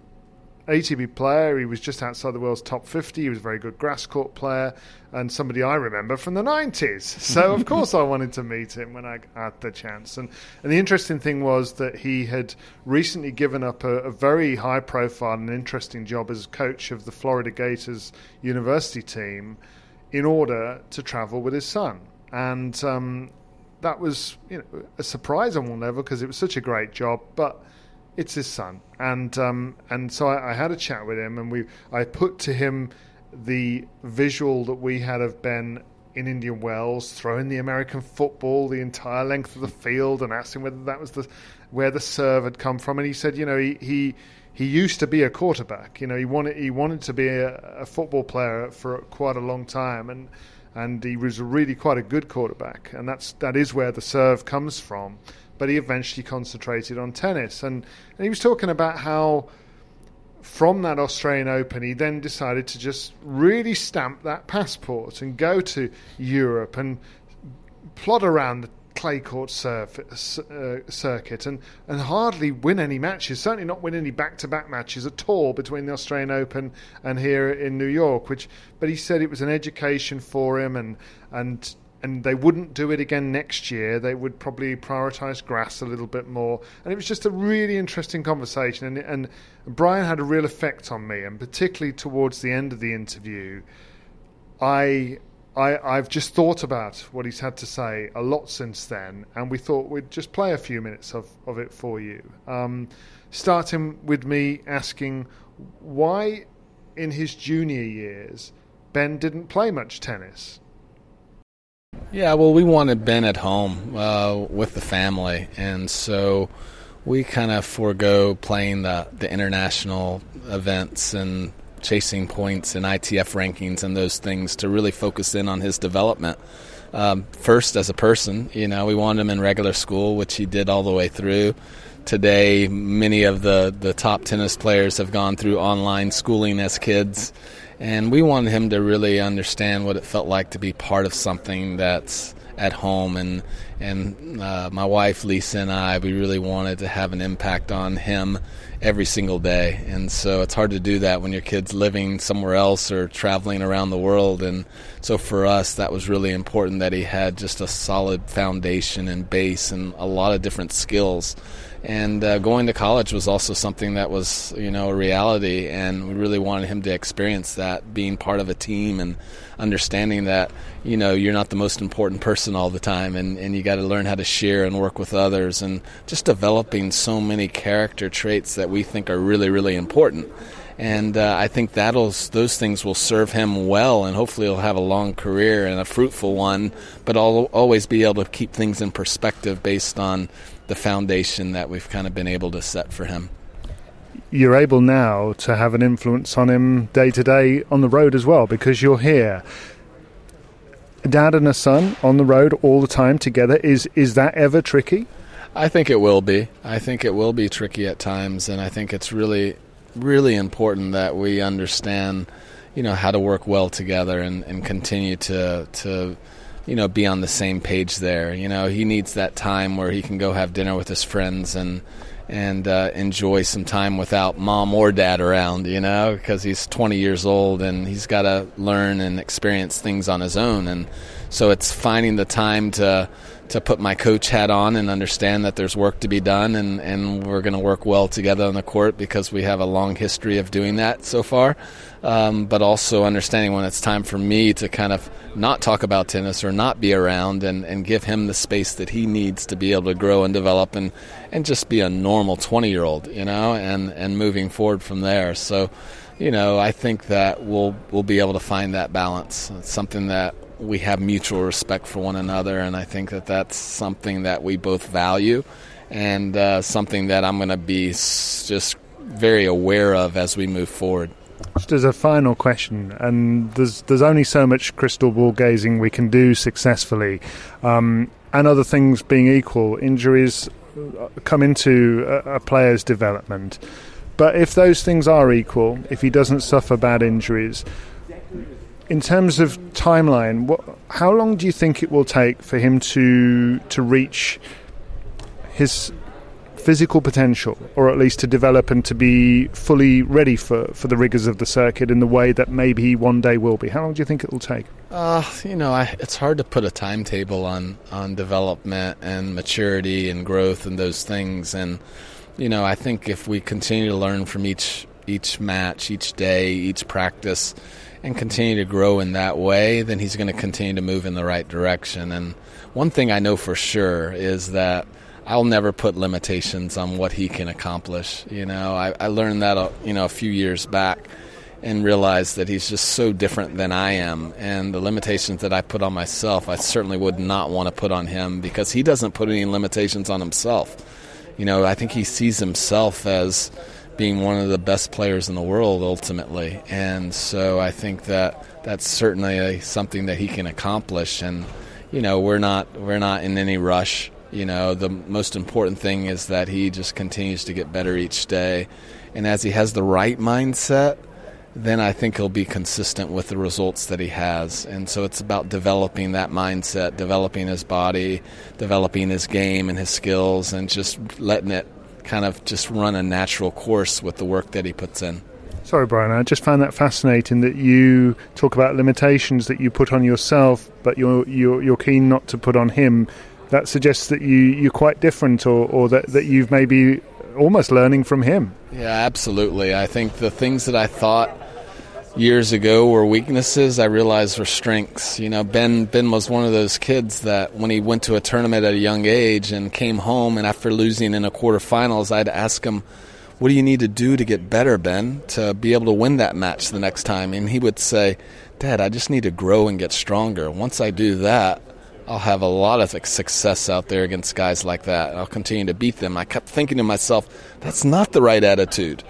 ATP player. He was just outside the world's top 50. He was a very good grass court player and somebody I remember from the 90s. [LAUGHS] So, of course, I wanted to meet him when I had the chance. And, and the interesting thing was that he had recently given up a, a very high profile and interesting job as coach of the Florida Gators university team in order to travel with his son. And um, that was you know, a surprise on one level because it was such a great job. But it's his son, and um, and so I, I had a chat with him, and we I put to him the visual that we had of Ben in Indian Wells throwing the American football the entire length of the field, and asked him whether that was the where the serve had come from, and he said, you know, he. he he used to be a quarterback. You know, he wanted he wanted to be a, a football player for quite a long time, and and he was really quite a good quarterback, and that's that is where the serve comes from but he eventually concentrated on tennis. And, and he was talking about how from that Australian Open, he then decided to just really stamp that passport and go to Europe and plod around the clay court surf, uh, circuit and, and hardly win any matches, certainly not win any back to back matches at all between the Australian Open and here in New York. Which, But he said it was an education for him and, and and they wouldn't do it again next year. They would probably prioritise grass a little bit more. And it was just a really interesting conversation. And, and Bryan had a real effect on me, and particularly towards the end of the interview, I. I, I've just thought about what he's had to say a lot since then, and we thought we'd just play a few minutes of, of it for you. Um, starting with me asking why, in his junior years, Ben didn't play much tennis. Yeah, well, we wanted Ben at home uh, with the family, and so we kind of forego playing the the international events and chasing points and ITF rankings and those things to really focus in on his development. Um, first, as a person, you know, we wanted him in regular school, which he did all the way through. Today, many of the, the top tennis players have gone through online schooling as kids, and we wanted him to really understand what it felt like to be part of something that's at home and and uh, my wife Lisa and I, we really wanted to have an impact on him every single day. And so it's hard to do that when your kid's living somewhere else or traveling around the world. And so for us, that was really important that he had just a solid foundation and base and a lot of different skills. And uh, going to college was also something that was, you know, a reality. And we really wanted him to experience that, being part of a team and understanding that you know you're not the most important person all the time and, and you got to learn how to share and work with others and just developing so many character traits that we think are really really important and uh, I think that'll those things will serve him well, and hopefully he'll have a long career and a fruitful one. But I'll always be able to keep things in perspective based on the foundation that we've kind of been able to set for him you're able now to have an influence on him day to day on the road as well because you're here. Dad and a son on the road all the time together is is that ever tricky? I think it will be. I think it will be tricky at times, and I think it's really, really important that we understand, you know, how to work well together and, and continue to to you know be on the same page there. You know, he needs that time where he can go have dinner with his friends and and uh, enjoy some time without mom or dad around, you know, because he's 20 years old and he's got to learn and experience things on his own. And so it's finding the time to to put my coach hat on and understand that there's work to be done and, and we're going to work well together on the court because we have a long history of doing that so far. Um, but also understanding when it's time for me to kind of not talk about tennis or not be around and, and give him the space that he needs to be able to grow and develop and, and just be a normal 20 year old, you know, and, and moving forward from there. So, you know, I think that we'll, we'll be able to find that balance. It's something that we have mutual respect for one another, and I think that that's something that we both value and uh, something that I'm going to be just very aware of as we move forward. Just as a final question, and there's there's only so much crystal ball gazing we can do successfully, um, and other things being equal, injuries uh, come into a, a player's development. But if those things are equal, if he doesn't suffer bad injuries, in terms of timeline, what, how long do you think it will take for him to to reach his physical potential, or at least to develop and to be fully ready for, for the rigors of the circuit in the way that maybe he one day will be? How long do you think it will take? Uh, you know, I, it's hard to put a timetable on, on development and maturity and growth and those things. And, you know, I think if we continue to learn from each each match, each day, each practice, and continue to grow in that way, then he's going to continue to move in the right direction. And one thing I know for sure is that I'll never put limitations on what he can accomplish. You know, I, I learned that a, you know a few years back and realized that he's just so different than I am. And the limitations that I put on myself, I certainly would not want to put on him because he doesn't put any limitations on himself. You know, I think he sees himself as being one of the best players in the world ultimately. And so I think that that's certainly a, something that he can accomplish. And you know, we're not we're not in any rush you know, the most important thing is that he just continues to get better each day. And as he has the right mindset, then I think he'll be consistent with the results that he has. And so it's about developing that mindset, developing his body, developing his game and his skills, and just letting it kind of just run a natural course with the work that he puts in. Sorry, Bryan, I just found that fascinating that you talk about limitations that you put on yourself, but you're, you're, you're keen not to put on him that suggests that you you're quite different, or, or that that you've maybe almost learning from him. Yeah, absolutely. I think the things that I thought years ago were weaknesses, I realized were strengths. You know, Ben Ben was one of those kids that when he went to a tournament at a young age and came home, and after losing in a quarterfinals, I'd ask him. What do you need to do to get better, Ben, to be able to win that match the next time? And he would say, Dad, I just need to grow and get stronger. Once I do that, I'll have a lot of success out there against guys like that. I'll continue to beat them. I kept thinking to myself, that's not the right attitude.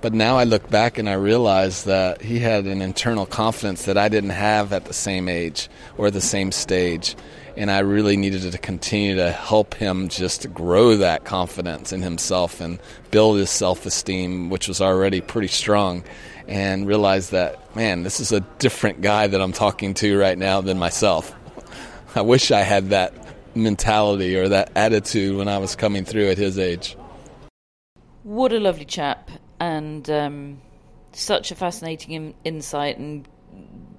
But now I look back and I realize that he had an internal confidence that I didn't have at the same age or the same stage. And I really needed to continue to help him just grow that confidence in himself and build his self esteem, which was already pretty strong, and realize that, man, this is a different guy that I'm talking to right now than myself. [LAUGHS] I wish I had that mentality or that attitude when I was coming through at his age. What a lovely chap, and um, such a fascinating in- insight, and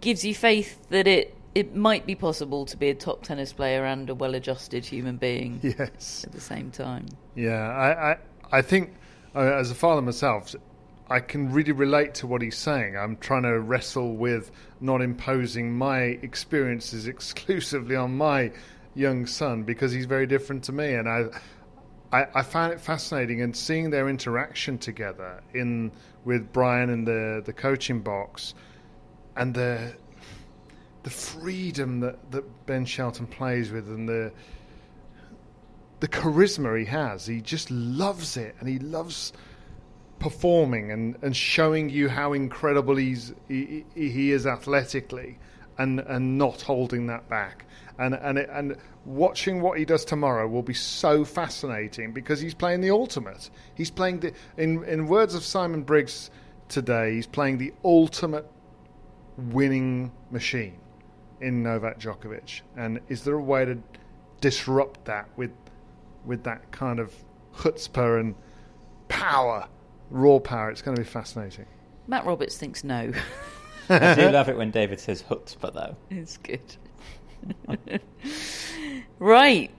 gives you faith that it it might be possible to be a top tennis player and a well-adjusted human being. [LAUGHS] Yes. At the same time. Yeah, I, I, I think uh, as a father myself, I can really relate to what he's saying. I'm trying to wrestle with not imposing my experiences [LAUGHS] exclusively on my young son because he's very different to me, and I, I, I found it fascinating and seeing their interaction together in with Bryan in the the coaching box, and the the freedom that, that Ben Shelton plays with and the the charisma he has. He just loves it and he loves performing and, and showing you how incredible he's he, he is athletically and and not holding that back. And and it, and watching what he does tomorrow will be so fascinating because he's playing the ultimate. He's playing the in in words of Simon Briggs today, he's playing the ultimate winning machine in Novak Djokovic. And is there a way to disrupt that with with that kind of chutzpah and power, raw power? It's going to be fascinating. Matt Roberts thinks no. I do [LAUGHS] love it when David says chutzpah, though. It's good. [LAUGHS] right.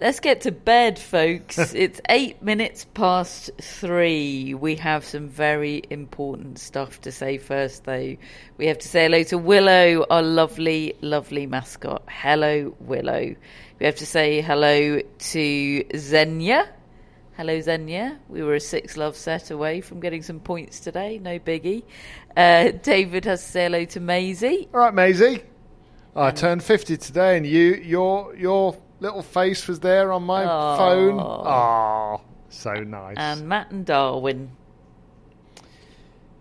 Let's get to bed, folks. [LAUGHS] it's eight minutes past three. We have some very important stuff to say first, though. We have to say hello to Willow, our lovely, lovely mascot. Hello, Willow. We have to say hello to Xenia. Hello, Xenia. We were a six love set away from getting some points today. No biggie. Uh, David has to say hello to Maisie. All right, Maisie. I turned fifty today, and you, your, your little face was there on my Aw. phone. Oh, so nice. And Matt and Darwin.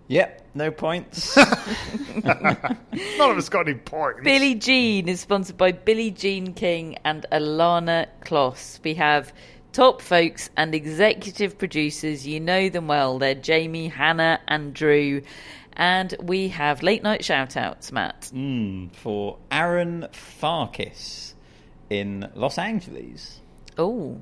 Yep, no points. [LAUGHS] [LAUGHS] None of us got any points. Billie Jean is sponsored by Billie Jean King and Alana Kloss. We have top folks and executive producers. You know them well. They're Jamie, Hannah, and Drew. And we have late night shout outs, Matt. Mm, for Aaron Farkis in Los Angeles. Oh,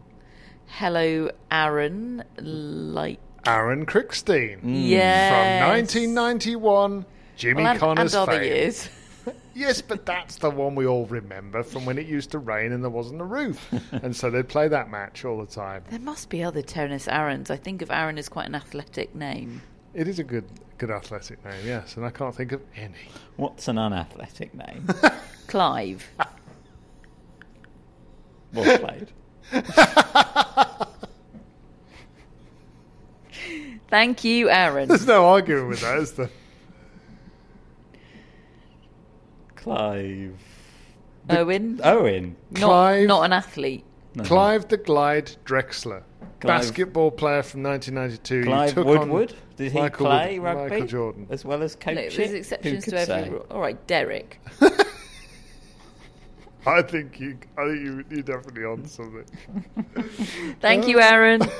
hello, Aaron. Like, Aaron Crickstein. Yes. From 1991, Jimmy well, and, Connors and other fame. years. [LAUGHS] Yes, but that's the one we all remember from when it used to rain and there wasn't a roof. [LAUGHS] and so they'd play that match all the time. There must be other tennis Aarons. I think of Aaron as quite an athletic name. It is a good good athletic name, yes, and I can't think of any. What's an unathletic name? [LAUGHS] Clive. well played. [LAUGHS] Thank you, Aaron. There's no arguing with that, is there? Clive. Owen. Owen. Not, Clive- not an athlete. Clive the Glide Drexler. Clive- Basketball player from 1992. Clive took Woodward. On Did he Michael play Wood- rugby? Michael Jordan. As well as coaching? Look, there's exceptions Who to could every say? rule. All right, Derek. [LAUGHS] I think you. I think you, you're definitely on something. [LAUGHS] Thank you, Aaron. [LAUGHS]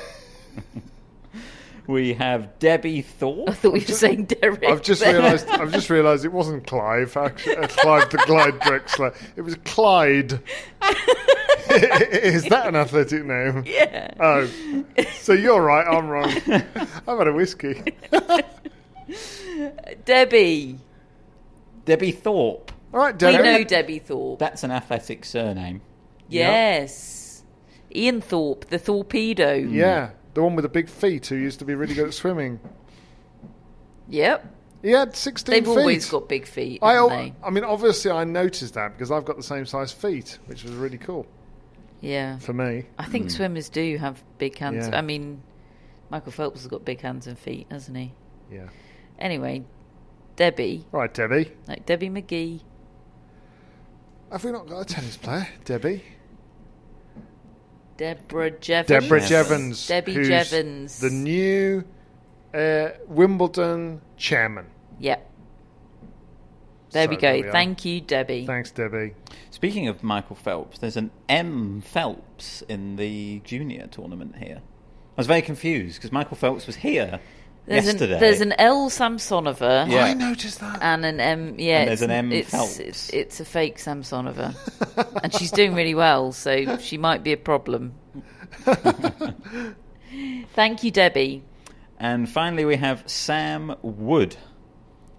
We have Debbie Thorpe. I thought you were saying Derek. I've just there. realised. I've just realised it wasn't Clive. Actually, uh, Clive the Glide Drexler. It was Clyde. Is that an athletic name? [LAUGHS] Yeah. Oh, so you're right. I'm wrong. [LAUGHS] I've had a whiskey. [LAUGHS] Debbie. Debbie Thorpe. All right, We know Debbie Thorpe. That's an athletic surname. Yes. Ian Thorpe, the torpedo. Yeah, the one with the big feet who used to be really good at swimming. Yep. He had 16 They've feet. always got big feet, I, they? I mean, obviously, I noticed that because I've got the same size feet, which was really cool Yeah. for me. I think hmm. swimmers do have big hands. Yeah. I mean, Michael Phelps has got big hands and feet, hasn't he? Yeah. Anyway, Debbie, All right, Debbie. like Debbie McGee. Have we not got a tennis player, Debbie? Deborah Jevans. Deborah Yes. Jevans. Debbie who's Jevans. The new uh, Wimbledon chairman. Yep. There So we there go. we. Thank you, Debbie. Thanks, Debbie. Speaking of Michael Phelps, there's an M Phelps in the junior tournament here. I was very confused because Michael Phelps was here There's yesterday. An, there's an L Samsonova. Yeah. I noticed that. And an M, yeah. And there's an M It's, Phelps. it's, it's a fake Samsonova, [LAUGHS] and she's doing really well, so she might be a problem. [LAUGHS] Thank you, Debbie. And finally, we have Sam Wood.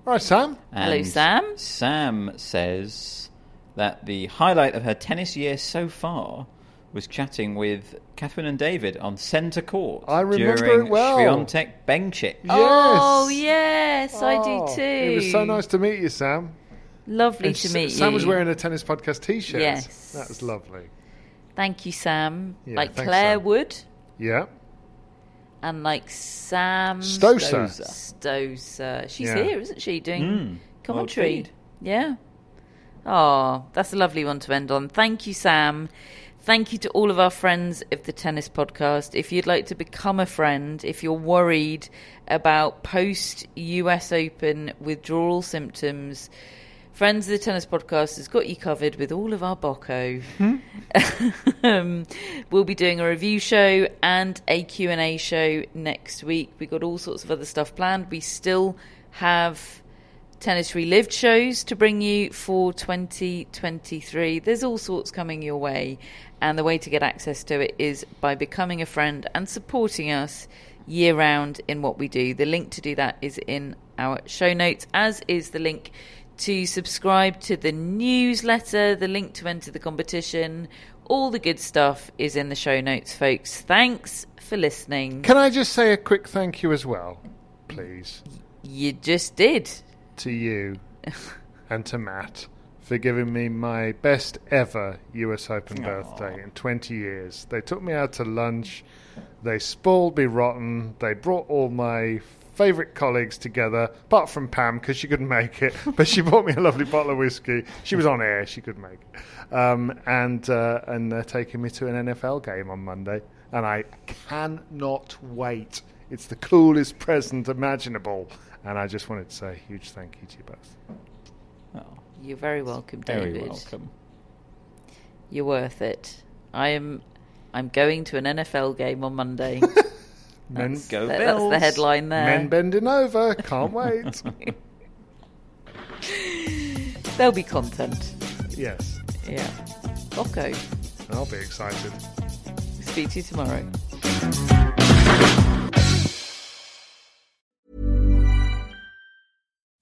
Right, Sam. Hello, Sam. Sam says that the highlight of her tennis year so far was chatting with Catherine and David on centre court I remember during it well. Swiatek Bencic. Oh yes, I do Oh, too. It was so nice to meet you, Sam. Lovely And to S- meet Sam you. Sam was wearing a tennis podcast T-shirt. Yes. that was lovely. Thank you, Sam. Yeah, like thanks, Claire Sam. Wood Yeah, and like Sam Stosur. Stosur. She's Yeah. here, isn't she? Doing Mm, commentary. well, yeah. Oh, that's a lovely one to end on. Thank you, Sam. Thank you to all of our friends of the Tennis Podcast. If you'd like to become a friend, if you're worried about post US Open withdrawal symptoms, Friends of the Tennis Podcast has got you covered with all of our Bocco. [LAUGHS] um, we'll be doing a review show and a Q&A show next week. We've got all sorts of other stuff planned. We still have Tennis Relived shows to bring you for 2023. There's all sorts coming your way, and the way to get access to it is by becoming a friend and supporting us year round in what we do. The link to do that is in our show notes, as is the link to subscribe to the newsletter, the link to enter the competition. All the good stuff is in the show notes, folks. Thanks for listening. Can I just say a quick thank you as well, please, You just did. to you [LAUGHS] and to Matt for giving me my best ever US Open birthday in 20 years. They took me out to lunch. They spoiled me rotten. They brought all my favourite colleagues together, apart from Pam because she couldn't make it, [LAUGHS] but she bought me a lovely bottle of whiskey. She was on air; she couldn't make it. Um, and uh, and they're taking me to an NFL game on Monday, and I cannot wait. It's the coolest present imaginable, and I just wanted to say a huge thank you to you both. Oh, You're very welcome, David. very welcome. You're worth it. I am. I'm going to an NFL game on Monday. [LAUGHS] Men, That's, Go that- that's the headline there. men bending over, can't wait. [LAUGHS] There'll be content. yes, Yeah. Bocco. I'll be excited. Speak to you tomorrow.